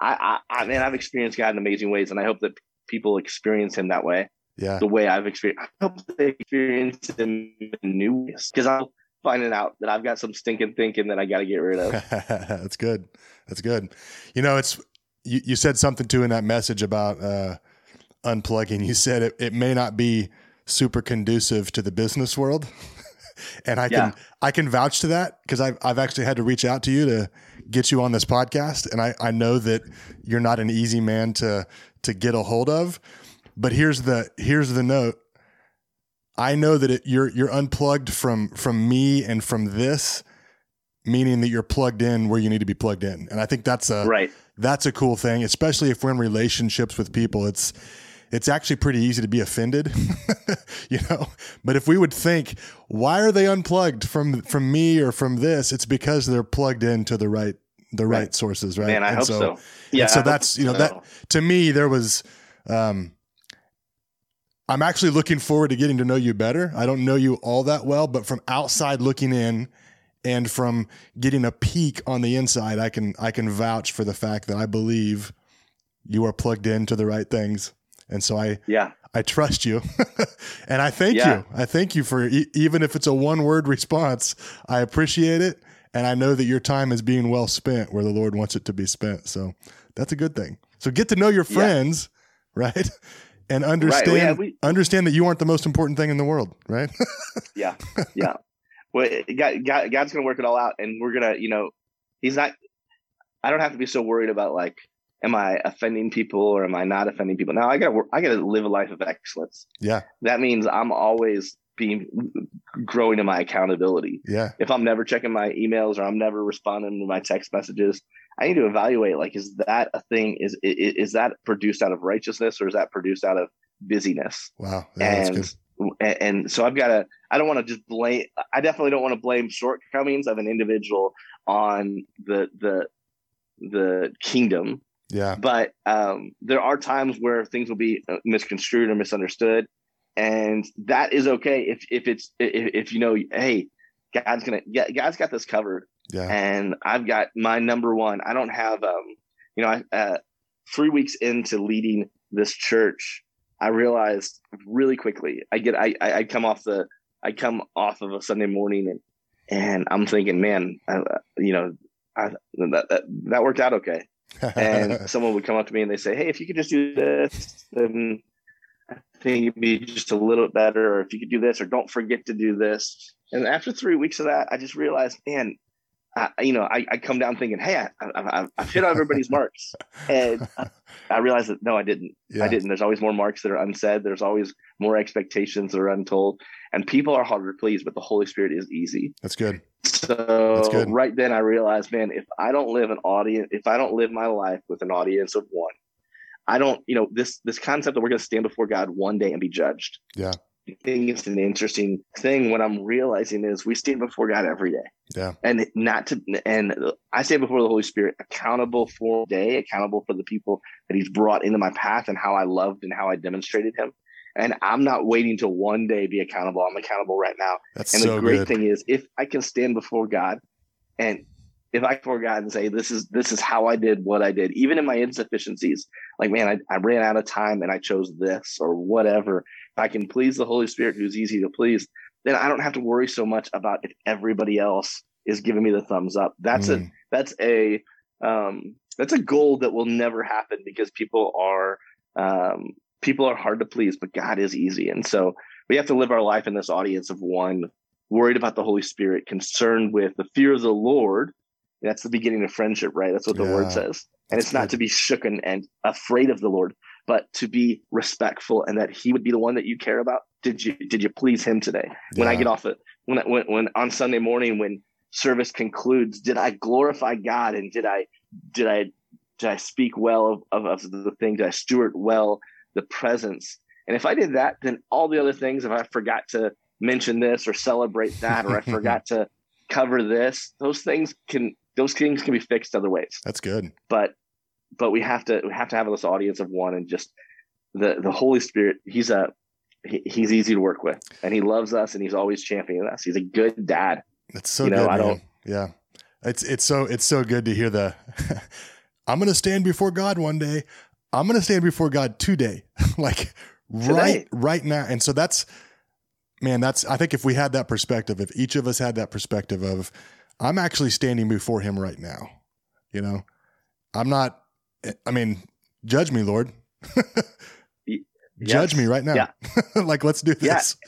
I, I, I man, I've experienced God in amazing ways, and I hope that people experience Him that way yeah. the way I've experienced. I hope they experience Him in new ways because I'm finding out that I've got some stinking thinking that I got to get rid of. That's good. That's good. You know, it's you, you said something too in that message about uh, unplugging. You said it, it may not be super conducive to the business world. And I yeah. can I can vouch to that because I've I've actually had to reach out to you to get you on this podcast, and I I know that you're not an easy man to to get a hold of. But here's the here's the note. I know that it, you're you're unplugged from from me and from this, meaning that you're plugged in where you need to be plugged in. And I think that's a right. That's a cool thing, especially if we're in relationships with people. It's it's actually pretty easy to be offended, you know. But if we would think, why are they unplugged from from me or from this? It's because they're plugged into the right the right, right sources, right? Man, I and hope so. so. Yeah. So that's you know so. that to me there was um, I'm actually looking forward to getting to know you better. I don't know you all that well, but from outside looking in and from getting a peek on the inside, I can I can vouch for the fact that I believe you are plugged into the right things. And so I yeah. I trust you. and I thank yeah. you. I thank you for e- even if it's a one word response, I appreciate it and I know that your time is being well spent where the Lord wants it to be spent. So that's a good thing. So get to know your friends, yeah. right? and understand right. yeah, we, understand that you aren't the most important thing in the world, right? yeah, yeah. Well, God, God, God's going to work it all out, and we're gonna, you know, He's not. I don't have to be so worried about like, am I offending people or am I not offending people? Now I got to I got to live a life of excellence. Yeah, that means I'm always being growing in my accountability. Yeah. If I'm never checking my emails or I'm never responding to my text messages, I need to evaluate like is that a thing is is, is that produced out of righteousness or is that produced out of busyness? Wow. Yeah, and and so I've got to I don't want to just blame I definitely don't want to blame shortcomings of an individual on the the the kingdom. Yeah. But um, there are times where things will be uh, misconstrued or misunderstood and that is okay if if it's if, if you know hey God's gonna God's got this covered yeah. And I've got my number one. I don't have, um, you know, I, uh, three weeks into leading this church, I realized really quickly. I get, I, I come off the, I come off of a Sunday morning and, and I'm thinking, man, uh, you know, I, that, that that worked out okay. And someone would come up to me and they say, "Hey, if you could just do this, then I think you'd be just a little bit better. Or if you could do this, or don't forget to do this." And after three weeks of that, I just realized, man, I, you know, I, I come down thinking, hey, I, I, I've hit everybody's marks, and I realized that no, I didn't. Yeah. I didn't. There's always more marks that are unsaid. There's always more expectations that are untold, and people are harder to please. But the Holy Spirit is easy. That's good. So good. right then, I realized, man, if I don't live an audience, if I don't live my life with an audience of one, I don't, you know, this this concept that we're going to stand before God one day and be judged. Yeah. I think it's an interesting thing. What I'm realizing is we stand before God every day Yeah. and not to and i stand before the holy spirit accountable for day accountable for the people that he's brought into my path and how i loved and how i demonstrated him and i'm not waiting to one day be accountable i'm accountable right now That's and so the great good. thing is if i can stand before god and if i before god and say this is this is how i did what i did even in my insufficiencies like man i, I ran out of time and i chose this or whatever if i can please the holy spirit who's easy to please then I don't have to worry so much about if everybody else is giving me the thumbs up. That's a Mm. that's a um, that's a goal that will never happen because people are um, people are hard to please, but God is easy, and so we have to live our life in this audience of one, worried about the Holy Spirit, concerned with the fear of the Lord. That's the beginning of friendship, right? That's what the Yeah. word says, and it's not to be shooken and afraid of the Lord, but to be respectful and that He would be the one that you care about. Did you did you please Him today? when I get off it, when, when when on Sunday morning when service concludes, did I glorify God and did I did I did I speak well of, of, of the thing? Did I steward well the presence? And if I did that, then all the other things, if I forgot to mention this or celebrate that, or I forgot to cover this, those things can those things can be fixed other ways. That's good. But but we have to we have to have this audience of one and just the the Holy Spirit. He's a he, he's easy to work with, and he loves us, and he's always championing us. He's a good dad. That's so You know, good. I man. don't- Yeah. It's it's so it's so good to hear the I'm gonna stand before God one day. I'm gonna stand before God today. like right right now. And so that's man, that's I think if we had that perspective, if each of us had that perspective of I'm actually standing before him right now. You know? I'm not I mean, judge me, Lord. Judge me right now. Yeah. like let's do Yeah. this.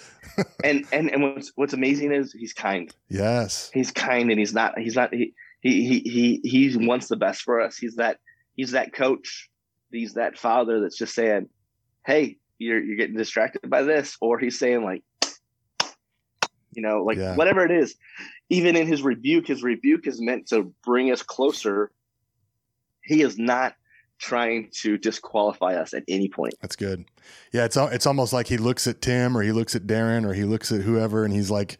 And and and what's what's amazing is he's kind. Yes. He's kind, and he's not he's not he he he he, he wants the best for us. He's that he's that coach. He's that father that's just saying, "Hey, you're you're getting distracted by this," or he's saying like, you know, like Yeah. whatever it is. Even in his rebuke, his rebuke is meant to bring us closer. He is not trying to disqualify us at any point. That's good. Yeah, it's it's almost like he looks at Tim or he looks at Darin or he looks at whoever and he's like,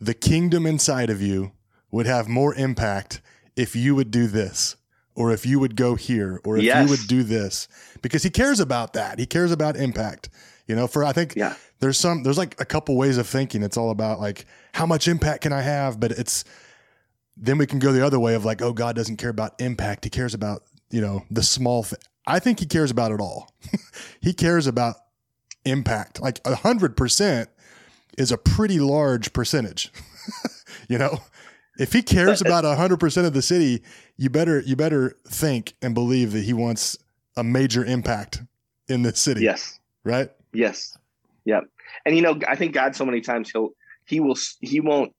the kingdom inside of you would have more impact if you would do this or if you would go here or if Yes. you would do this because he cares about that. He cares about impact. You know, for I think Yeah. there's some there's like a couple ways of thinking. It's all about like how much impact can I have, but it's then we can go the other way of like, oh, God doesn't care about impact. He cares about, you know, the small thing. I think he cares about it all. he cares about impact. Like a hundred percent is a pretty large percentage. you know, if he cares uh, about a hundred percent of the city, you better you better think and believe that he wants a major impact in this city. Yes. Right? Yes. Yep. And you know, I think God so many times he'll he will he won't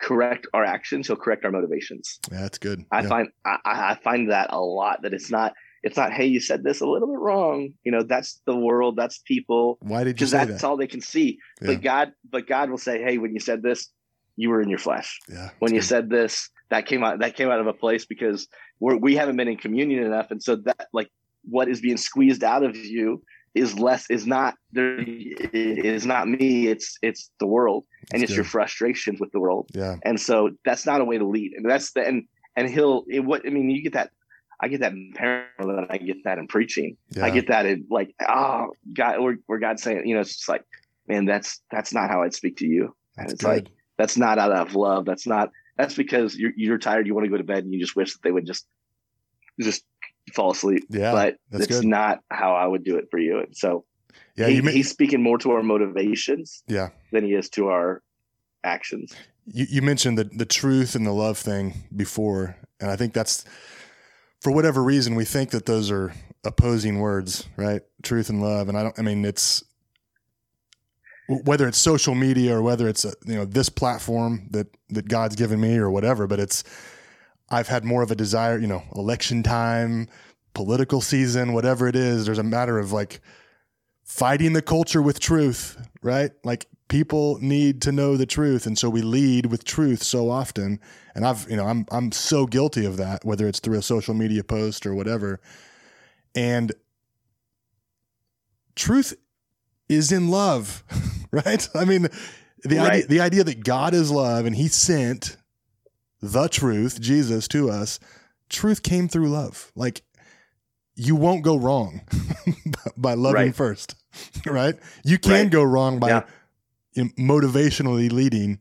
correct our actions, he'll correct our motivations. Yeah, that's good. I Yeah. find I, I find that a lot that it's not it's not hey you said this a little bit wrong. You know, that's the world, that's people Why did you because say that's that? all they can see. Yeah. But God but God will say, "Hey, when you said this, you were in your flesh. yeah. When you that's said this, that came out that came out of a place because we're, we haven't been in communion enough and so that like what is being squeezed out of you is less is not there is not me it's it's the world and That's it's your good. frustrations with the world. Yeah. and so that's not a way to lead and that's the and and he'll it, what i mean you get that i get that in more i get that in preaching Yeah. i get that in like oh god where, where god's saying you know it's just like man that's that's not how i'd speak to you and it's good. like that's not out of love that's not that's because you're, you're tired you want to go to bed and you just wish that they would just just fall asleep yeah. but that's it's not how i would do it for you and so yeah. he- You, ma- he's speaking more to our motivations yeah. than he is to our actions you, you mentioned the, the truth and the love thing before, and I think that's for whatever reason we think that those are opposing words, right? Truth and love, and I don't. I mean, it's whether it's social media or whether it's a, you know this platform that that God's given me or whatever, but it's I've had more of a desire, you know, election time, political season, whatever it is, there's a matter of like fighting the culture with truth, right? Like people need to know the truth and so we lead with truth so often. And I've, you know, I'm I'm so guilty of that whether it's through a social media post or whatever. And truth is in love, right? I mean, the Right. idea the idea that God is love and he sent the truth, Jesus to us, truth came through love. Like you won't go wrong by loving Right. first, right? You can Right. go wrong by Yeah. motivationally leading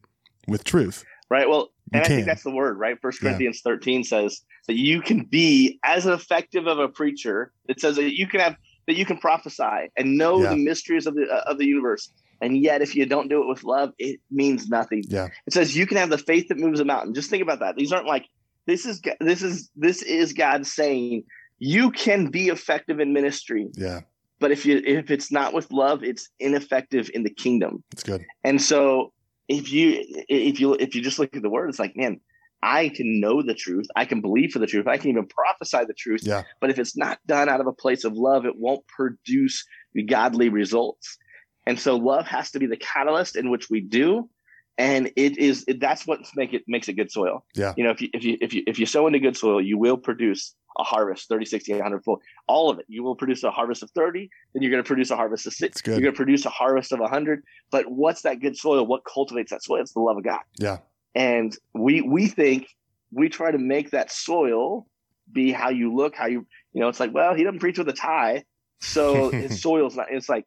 with truth. Right. Well, You and I can. think that's the word, right? First Yeah. Corinthians 13 says that you can be as effective of a preacher. It says that you can have that you can prophesy and know Yeah. the mysteries of the uh, of the universe. And yet if you don't do it with love, it means nothing. Yeah. It says you can have the faith that moves a mountain. Just think about that. These aren't like this is this is this is God saying you can be effective in ministry, Yeah, but if you if it's not with love, it's ineffective in the kingdom. it's good. And so if you if you if you just look at the word, it's like, man, I can know the truth. I can believe for the truth. I can even prophesy the truth. Yeah. But if it's not done out of a place of love, it won't produce godly results. And so love has to be the catalyst in which we do. And it is it, that's what make it makes it good soil. Yeah. You know, if you if you if you if you sow into good soil, you will produce a harvest 30, 60, 100 fold. All of it. You will produce a harvest of 30, then you're going to produce a harvest of six. Good. You're going to produce a harvest of 100. But what's that good soil? What cultivates that soil? It's the love of God. Yeah, And we we think we try to make that soil be how you look, how you you know. It's like, well, he doesn't preach with a tie, so his soil's not. It's like,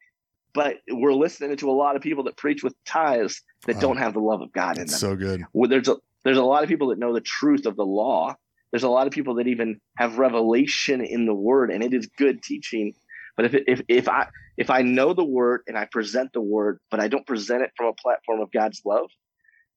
but we're listening to a lot of people that preach with ties that don't have the love of God in them. so good. Well, there's a there's a lot of people that know the truth of the law. There's a lot of people that even have revelation in the word, and it is good teaching. But if if if I if I know the word and I present the word, but I don't present it from a platform of God's love,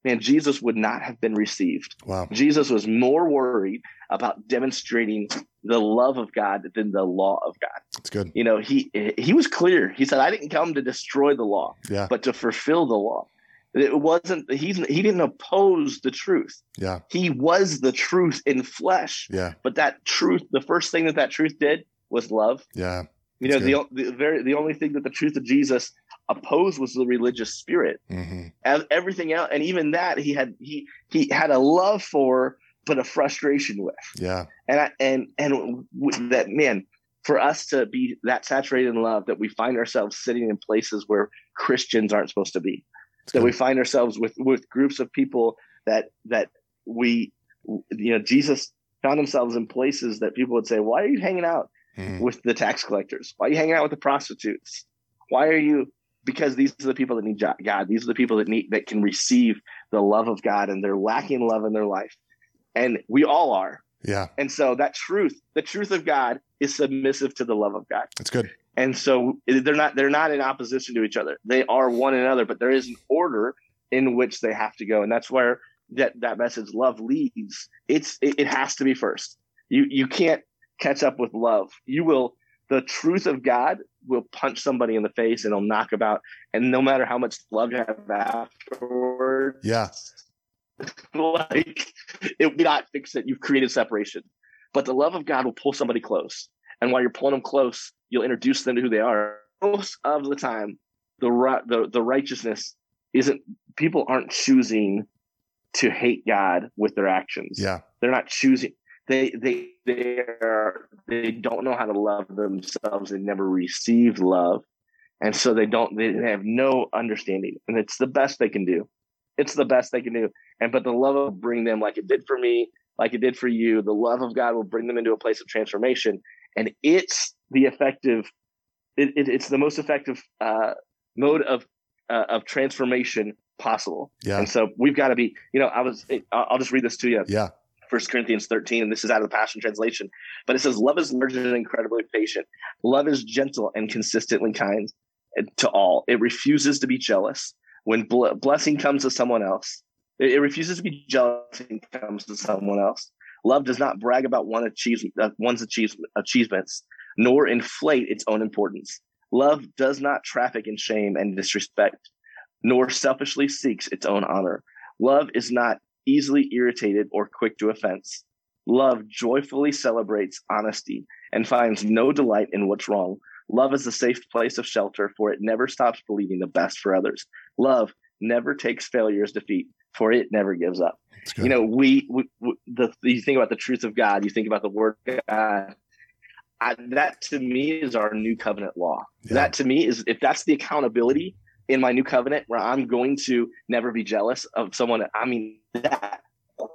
man, Jesus would not have been received. Wow. Jesus was more worried about demonstrating the love of God than the law of God. It's good. You know, he he was clear. He said, "I didn't come to destroy the law, Yeah. but to fulfill the law." It wasn't. He's he didn't oppose the truth. Yeah. He was the truth in flesh. Yeah. But that truth, the first thing that that truth did was love. Yeah. You know, the, the very the only thing that the truth of Jesus opposed was the religious spirit. hmm Ev- Everything else, and even that, he had he he had a love for, but a frustration with. Yeah. And I, and and that man, for us to be that saturated in love that we find ourselves sitting in places where Christians aren't supposed to be It's that good. we find ourselves with with groups of people that that we you know jesus found themselves in places that people would say why are you hanging out Mhm. with the tax collectors why are you hanging out with the prostitutes why are you because these are the people that need god these are the people that need that can receive the love of god and they're lacking love in their life and we all are. Yeah. and so that truth the truth of god is submissive to the love of god. It's good. and so they're not they're not in opposition to each other. They are one another but there is an order in which they have to go. And that's where that that message love leads. It's it, it has to be first. You you can't catch up with love. You will the truth of god will punch somebody in the face and it'll knock about. And no matter how much love you have afterwards Yeah. like it will not fix it. You've created separation. But the love of God will pull somebody close. And while you're pulling them close, you'll introduce them to who they are. Most of the time, the the, the righteousness isn't people aren't choosing to hate God with their actions. Yeah. They're not choosing they they they are they don't know how to love themselves. They never received love. And so they don't they have no understanding. And it's the best they can do. It's the best they can do. And but the love will bring them like it did for me, like it did for you. The love of God will bring them into a place of transformation. And it's the effective, it, it, it's the most effective uh, mode of uh, of transformation possible. Yeah. And so we've got to be, you know, I was, I'll just read this to you. Yeah. First Corinthians 13, and this is out of the Passion Translation, but it says, Love is large and incredibly patient. Love is gentle and consistently kind to all. It refuses to be jealous. When bl- blessing comes to someone else, it, it refuses to be jealous when it comes to someone else. Love does not brag about one uh, one's achievement, achievements, nor inflate its own importance. Love does not traffic in shame and disrespect, nor selfishly seeks its own honor. Love is not easily irritated or quick to offense. Love joyfully celebrates honesty and finds no delight in what's wrong. Love is a safe place of shelter, for it never stops believing the best for others. Love never takes failure as defeat, for it never gives up. You know, we, we, we, the you think about the truth of God, you think about the Word of God. I, that to me is our new covenant law. Yeah. That to me is if that's the accountability in my new covenant, where I'm going to never be jealous of someone. I mean that.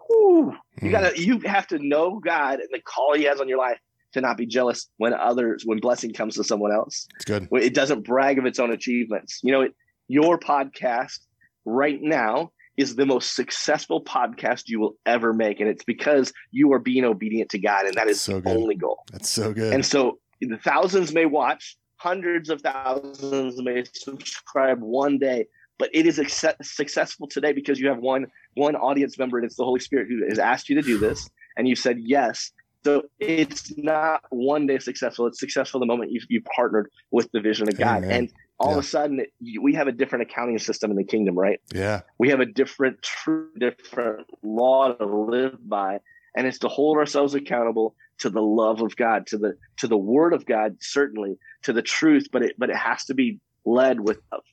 Whew, you gotta, you have to know God and the call He has on your life to not be jealous when others, when blessing comes to someone else. It's good. It doesn't brag of its own achievements. You know, it, your podcast right now is the most successful podcast you will ever make. And it's because you are being obedient to God. And that is so the only goal. That's so good. And so the thousands may watch, hundreds of thousands may subscribe one day, but it is successful today because you have one one audience member and it's the Holy Spirit who has asked you to do this. And you said yes. So it's not one day successful. It's successful the moment you you partnered with the vision of God. Amen. And all yeah. of a sudden we have a different accounting system in the kingdom, right? Yeah. We have a different, true, different law to live by, and it's to hold ourselves accountable to the love of God, to the to the Word of God, certainly to the truth, but it but it has to be led with love.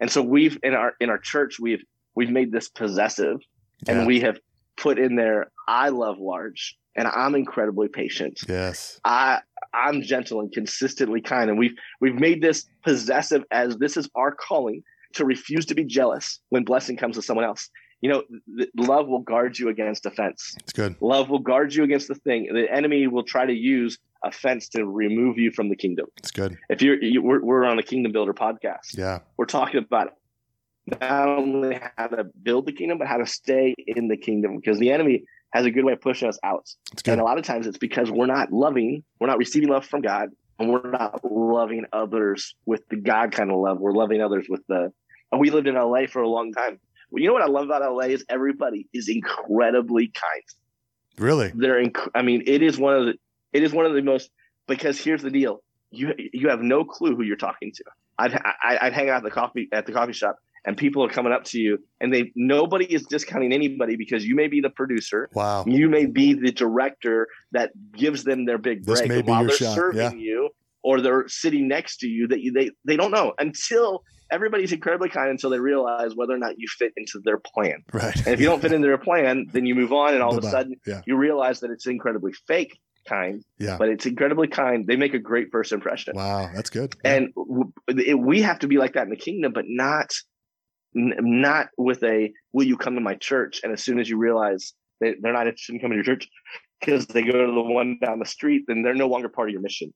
And so we've in our in our church we've we've made this possessive, yeah. and we have put in there, I love large and I'm incredibly patient. Yes. I I'm gentle and consistently kind. And we've we've made this possessive as this is our calling to refuse to be jealous when blessing comes to someone else. You know, love will guard you against offense. It's good. Love will guard you against the thing. The enemy will try to use offense to remove you from the kingdom. It's good. If you're, you, we're, we're on a Kingdom Builder podcast. Yeah. We're talking about not only how to build the kingdom, but how to stay in the kingdom because the enemy has a good way of pushing us out. And a lot of times it's because we're not loving, we're not receiving love from God, and we're not loving others with the God kind of love. We're loving others with the. And we lived in LA for a long time. Well, you know what I love about LA is everybody is incredibly kind. Really? They're. Inc- I mean, it is one of the. It is one of the most because here's the deal. You you have no clue who you're talking to. I'd I, I'd hang out at the coffee at the coffee shop and people are coming up to you and they nobody is discounting anybody because you may be the producer wow you may be the director that gives them their big break this may be while your they're shot. serving yeah. you or they're sitting next to you that you, they they don't know until everybody's incredibly kind until they realize whether or not you fit into their plan right and if you don't fit into their plan then you move on and all Bye-bye. of a sudden yeah. you realize that it's incredibly fake kind yeah but it's incredibly kind they make a great first impression wow that's good and w- we have to be like that in the kingdom but not N- not with a will you come to my church? And as soon as you realize they, they're not interested in coming to your church because they go to the one down the street then they're no longer part of your mission.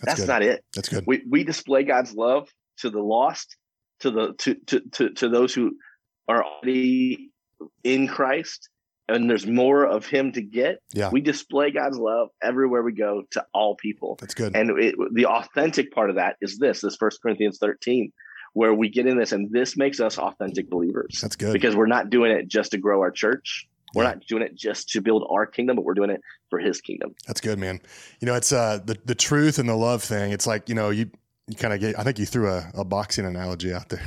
That's, that's not it. That's good. We, we display god's love to the lost to the to, to to to those who are already in christ and there's more of him to get. Yeah. We display god's love everywhere we go to all people. That's good. And it, the authentic part of that is this this first corinthians 13 where we get in this and this makes us authentic believers. That's good. Because we're not doing it just to grow our church. We're yeah. not doing it just to build our kingdom, but we're doing it for his kingdom. That's good, man. You know, it's uh the, the truth and the love thing. It's like, you know, you you kind of get I think you threw a, a boxing analogy out there.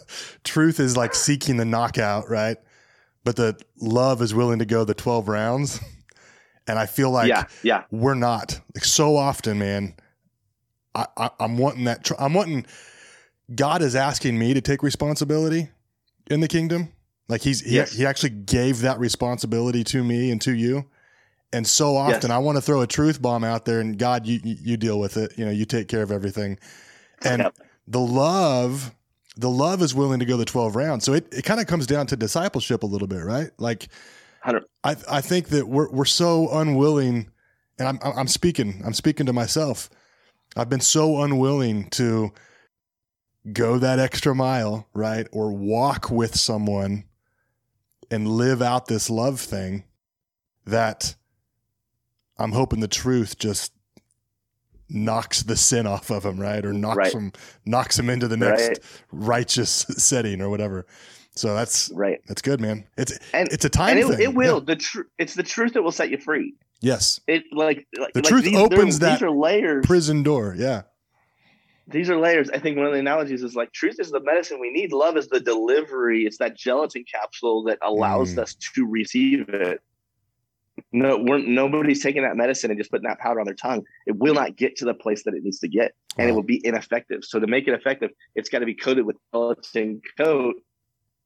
truth is like seeking the knockout, right? But the love is willing to go the 12 rounds. And I feel like yeah, yeah. we're not. Like so often, man. I, I I'm wanting that. Tr- I'm wanting God is asking me to take responsibility in the kingdom. Like he's he, yes. he actually gave that responsibility to me and to you. And so often yes. I want to throw a truth bomb out there and God you you deal with it. You know, you take care of everything. And yep. the love the love is willing to go the 12 rounds. So it, it kind of comes down to discipleship a little bit, right? Like 100. I I think that we're we're so unwilling and I'm I'm speaking I'm speaking to myself. I've been so unwilling to go that extra mile, right? Or walk with someone and live out this love thing that I'm hoping the truth just knocks the sin off of him, right? Or knocks right. him knocks him into the next right. righteous setting or whatever. So that's right. That's good, man. It's and, it's a time and it, thing. It will. Yeah. The truth. It's the truth that will set you free. Yes. It like, like the like truth these, opens that these are layers. prison door. Yeah these are layers. I think one of the analogies is like truth is the medicine we need. Love is the delivery. It's that gelatin capsule that allows mm. us to receive it. No, we're, nobody's taking that medicine and just putting that powder on their tongue. It will not get to the place that it needs to get, and wow. it will be ineffective. So to make it effective, it's got to be coated with gelatin coat,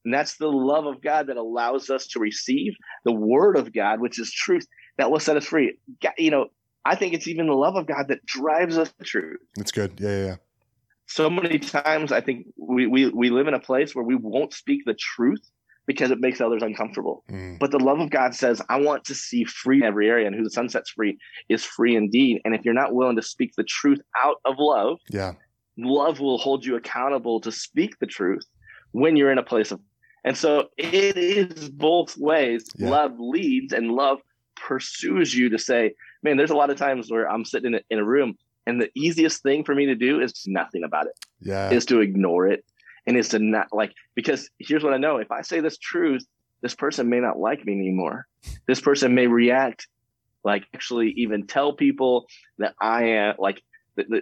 and that's the love of God that allows us to receive the Word of God, which is truth that will set us free. You know, I think it's even the love of God that drives us to truth. That's good. Yeah, yeah. yeah. So many times, I think we, we we live in a place where we won't speak the truth because it makes others uncomfortable. Mm. But the love of God says, I want to see free in every area, and who the Son sets free is free indeed. And if you're not willing to speak the truth out of love, yeah, love will hold you accountable to speak the truth when you're in a place of. And so it is both ways. Yeah. Love leads, and love pursues you to say, man, there's a lot of times where I'm sitting in a, in a room and the easiest thing for me to do is nothing about it. Yeah. Is to ignore it and is to not like because here's what I know: if I say this truth, this person may not like me anymore. This person may react like actually even tell people that I am like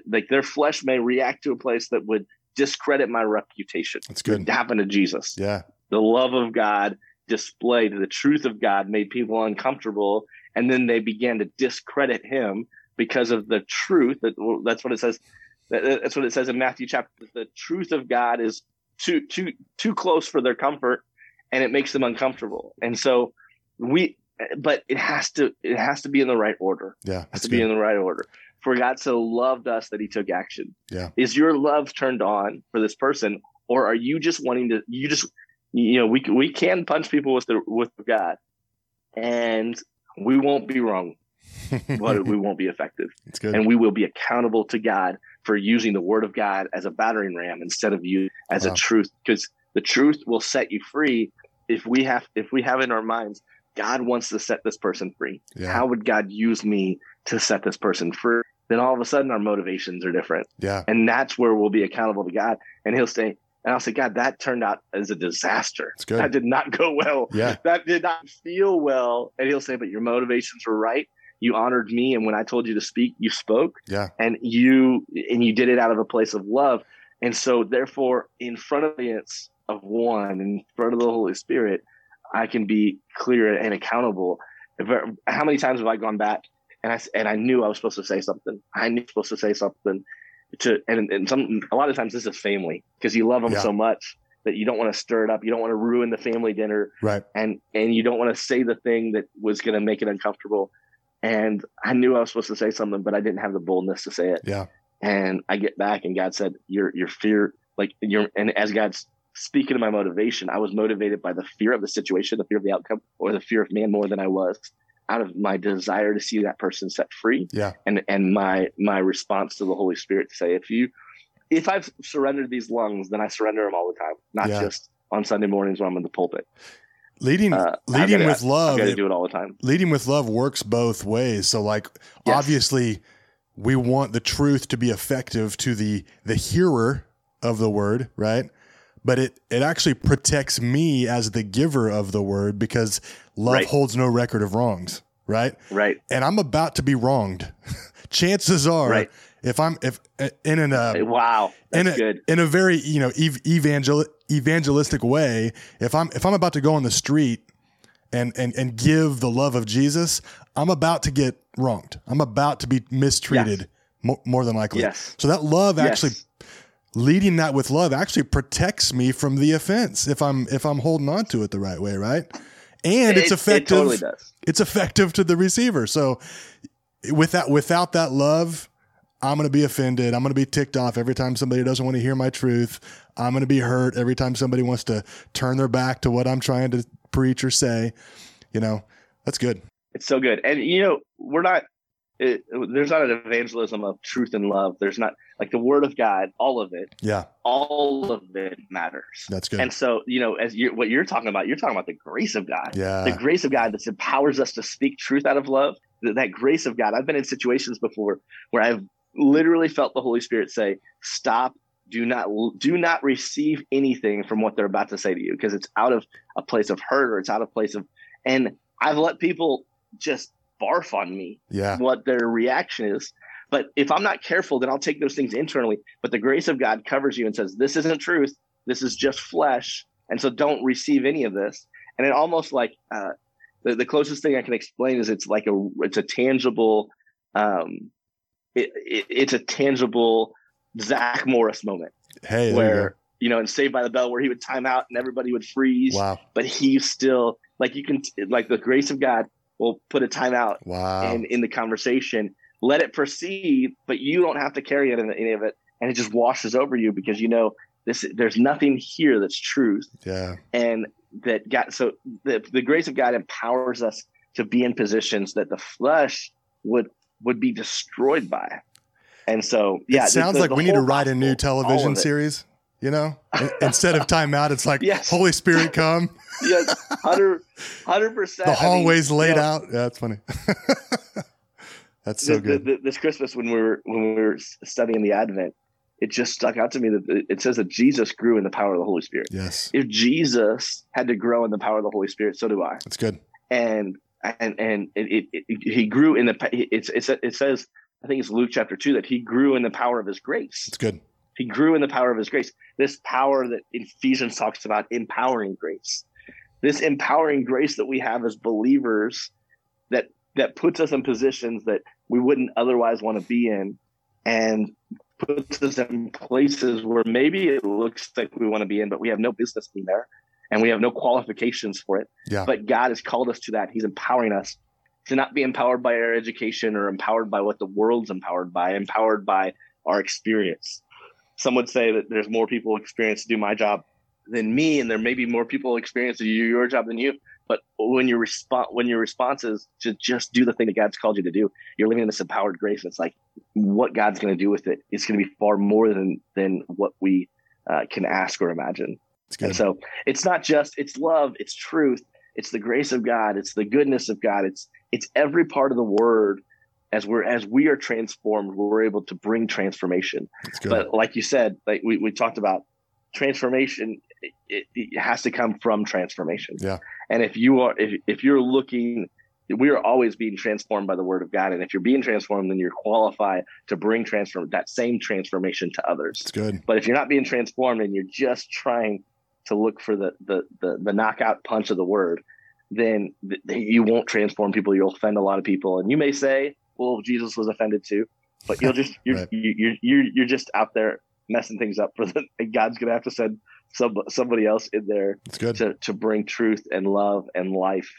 like their flesh may react to a place that would discredit my reputation. That's good. It happened to Jesus. Yeah. The love of God displayed, the truth of God made people uncomfortable, and then they began to discredit him because of the truth. That that's what it says. That's what it says in Matthew chapter. The truth of God is too too too close for their comfort, and it makes them uncomfortable. And so we, but it has to it has to be in the right order. Yeah, it has to good. be in the right order. For God so loved us that He took action. Yeah, is your love turned on for this person, or are you just wanting to? You just you know we we can punch people with the with God, and we won't be wrong, but we won't be effective. It's good, and we will be accountable to God for using the word of God as a battering ram instead of you as wow. a truth because the truth will set you free if we have if we have in our minds God wants to set this person free. Yeah. How would God use me to set this person free? Then all of a sudden our motivations are different. Yeah. And that's where we'll be accountable to God. And he'll say, and I'll say, God, that turned out as a disaster. That did not go well. Yeah. That did not feel well. And he'll say, but your motivations were right you honored me and when i told you to speak you spoke yeah and you and you did it out of a place of love and so therefore in front of the of one in front of the holy spirit i can be clear and accountable how many times have i gone back and i and i knew i was supposed to say something i knew i was supposed to say something to and, and some a lot of times this is family because you love them yeah. so much that you don't want to stir it up. You don't want to ruin the family dinner. Right. And and you don't want to say the thing that was going to make it uncomfortable and I knew I was supposed to say something, but I didn't have the boldness to say it. Yeah. And I get back, and God said, "Your your fear, like your," and as God's speaking to my motivation, I was motivated by the fear of the situation, the fear of the outcome, or the fear of man more than I was out of my desire to see that person set free. Yeah. And and my my response to the Holy Spirit to say, if you, if I've surrendered these lungs, then I surrender them all the time, not yeah. just on Sunday mornings when I'm in the pulpit leading uh, leading gotta, with love I do it all the time. leading with love works both ways. So like yes. obviously we want the truth to be effective to the the hearer of the word right? But it it actually protects me as the giver of the word because love right. holds no record of wrongs right? Right. And i'm about to be wronged. Chances are right if I'm if in an uh, wow in a, good. in a very you know ev- evangel- evangelistic way, if I'm if I'm about to go on the street and and and give the love of Jesus, I'm about to get wronged. I'm about to be mistreated yes. more, more, than likely. Yes. So that love actually yes. leading that with love actually protects me from the offense if I'm if I'm holding on to it the right way, right? And it, it's effective. It totally it's effective to the receiver. So without without that love I'm going to be offended. I'm going to be ticked off every time somebody doesn't want to hear my truth. I'm going to be hurt every time somebody wants to turn their back to what I'm trying to preach or say. You know, that's good. It's so good. And, you know, we're not, it, there's not an evangelism of truth and love. There's not like the word of God, all of it. Yeah. All of it matters. That's good. And so, you know, as you what you're talking about, you're talking about the grace of God. Yeah. The grace of God that empowers us to speak truth out of love. That grace of God. I've been in situations before where I've literally felt the Holy Spirit say, "Stop! Do not do not receive anything from what they're about to say to you because it's out of a place of hurt or it's out of place of." And I've let people just barf on me. Yeah. What their reaction is. But if I'm not careful, then I'll take those things internally. But the grace of God covers you and says, "This isn't truth. This is just flesh." And so don't receive any of this. And it almost like uh, the, the closest thing I can explain is it's like a it's a tangible, um, it, it, it's a tangible Zach Morris moment. Hey, there you where you know and Saved by the Bell where he would time out and everybody would freeze, wow, but he still like you can like the grace of God will put a timeout wow, in in the conversation, let it proceed, but you don't have to carry it in any of it, and it just washes over you because you know this. There's nothing here that's truth, yeah, and that God. So the the grace of God empowers us to be in positions that the flesh would would be destroyed by. And so, yeah, it sounds like we need to write a new television series. You know, instead of timeout, it's like Yes. Holy Spirit come. Yes, hundred percent. The hallways laid you know, out. Yeah, that's funny. that's so th- good. th- th- this Christmas when we were when we were studying the Advent, it just stuck out to me that it says that Jesus grew in the power of the Holy Spirit. yes, If Jesus had to grow in the power of the Holy Spirit, so do I. that's good. And and and it, it, it, he grew in the it's, it's it says I think it's Luke chapter two that he grew in the power of his grace. It's good. He grew in the power of his grace. This power that Ephesians talks about, empowering grace. This empowering grace that we have as believers that that puts us in positions that we wouldn't otherwise want to be in and puts us in places where maybe it looks like we want to be in, but we have no business being there and we have no qualifications for it. Yeah. But God has called us to that. He's empowering us to not be empowered by our education or empowered by what the world's empowered by, empowered by our experience. Some would say that there's more people experienced to do my job than me, and there may be more people experienced to do your job than you. But when your response when your response is to just do the thing that God's called you to do, you're living in this empowered grace. It's like what God's going to do with it. It's going to be far more than than what we uh, can ask or imagine. It's And so it's not just it's love, it's truth, it's the grace of God, it's the goodness of God, it's it's every part of the word as we're as we are transformed, we're able to bring transformation. It's good. But like you said, like we, we talked about transformation it, it, it has to come from transformation. Yeah. And if you are if, if you're looking we are always being transformed by the word of God. And if you're being transformed, then you're qualified to bring transform that same transformation to others. it's good. But if you're not being transformed and you're just trying to look for the the the, the knockout punch of the word, then th- you won't transform people. You'll offend a lot of people, and you may say, "Well, Jesus was offended too," but you'll just you're Right. you, you're you're you're just out there messing things up for the. And God's gonna have to send some somebody else in there good. to to bring truth and love and life.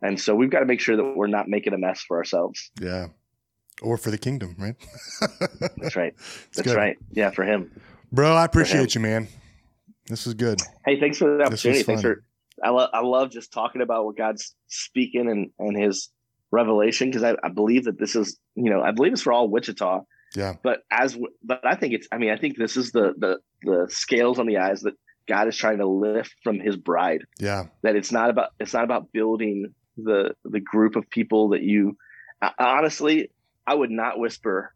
And so we've got to make sure that we're not making a mess for ourselves. Yeah. Or for the kingdom, right? That's right. That's good. right. Yeah, for him. Bro, I appreciate you, man. This is good. Hey, thanks for the opportunity. Thanks for I love I love just talking about what God's speaking and and His revelation because I, I believe that this is you know I believe it's for all Wichita. Yeah. But as but I think it's I mean I think this is the the the scales on the eyes that God is trying to lift from His bride. Yeah. That it's not about it's not about building the the group of people that you honestly I would not whisper.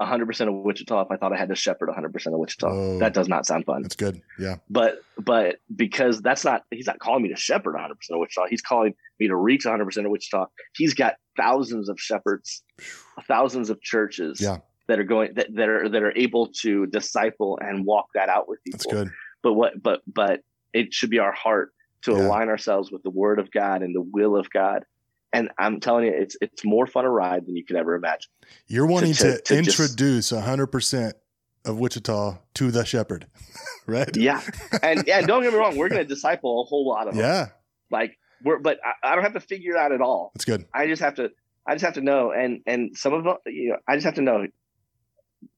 100% of Wichita if I thought I had to shepherd 100% of Wichita. Whoa. That does not sound fun That's good. Yeah. but but because that's not he's not calling me to shepherd 100% of wichita he's calling me to reach 100% of wichita he's got thousands of shepherds thousands of churches Yeah. that are going that, that are that are able to disciple and walk that out with people That's good. but what but but it should be our heart to Yeah. align ourselves with the word of god and the will of god and i'm telling you it's it's more fun a ride than you could ever imagine You're wanting to, to- to just- introduce 100% of Wichita to the shepherd, right? yeah and and don't get me wrong we're going to disciple a whole lot of them Yeah. like we're but I, I don't have to figure it out at all That's good. I just have to I just have to know and and some of them you know I just have to know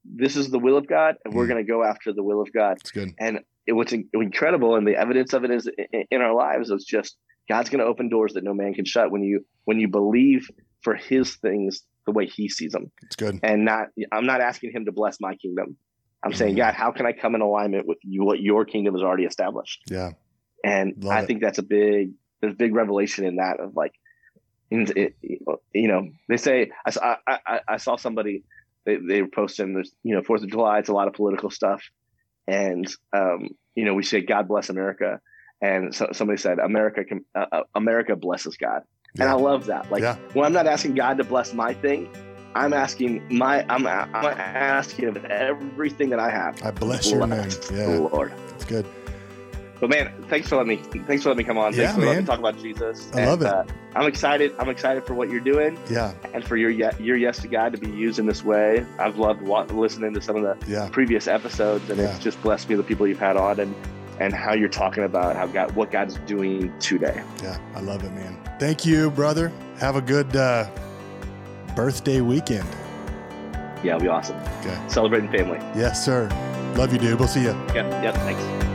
this is the will of God and we're Mm. going to go after the will of God That's good. and it, what's incredible and the evidence of it is in, in our lives is just God's going to open doors that no man can shut when you when you believe for his things the way he sees them It's good. and not I'm not asking him to bless my kingdom I'm saying Mhm. God how can I come in alignment with you what your kingdom has already established Yeah. and Love I it. think that's a big there's big revelation in that of like it, you know they say I saw I, I, I saw somebody they, they were posting there's you know Fourth of July it's a lot of political stuff and um you know we say God bless America and so, somebody said America can uh, uh, America blesses God and I love that like Yeah. when I'm not asking God to bless my thing I'm asking my I'm I'm asking of everything that I have I bless your name. Yeah. Lord It's good. But man, thanks for letting me thanks for letting me come on. Yeah, thanks for letting man. me talk about Jesus. I love it. Uh, I'm excited. I'm excited for what you're doing Yeah, and for your your yes to God to be used in this way. I've loved listening to some of the yeah, previous episodes, and Yeah. it's just blessed me the people you've had on and and how you're talking about how God what God's doing today. yeah. I love it, man. Thank you, brother. Have a good uh, birthday weekend. Yeah, it'll be awesome. Okay. Celebrating family. Yes, sir. Love you, dude. We'll see you. Yeah, yeah. Thanks.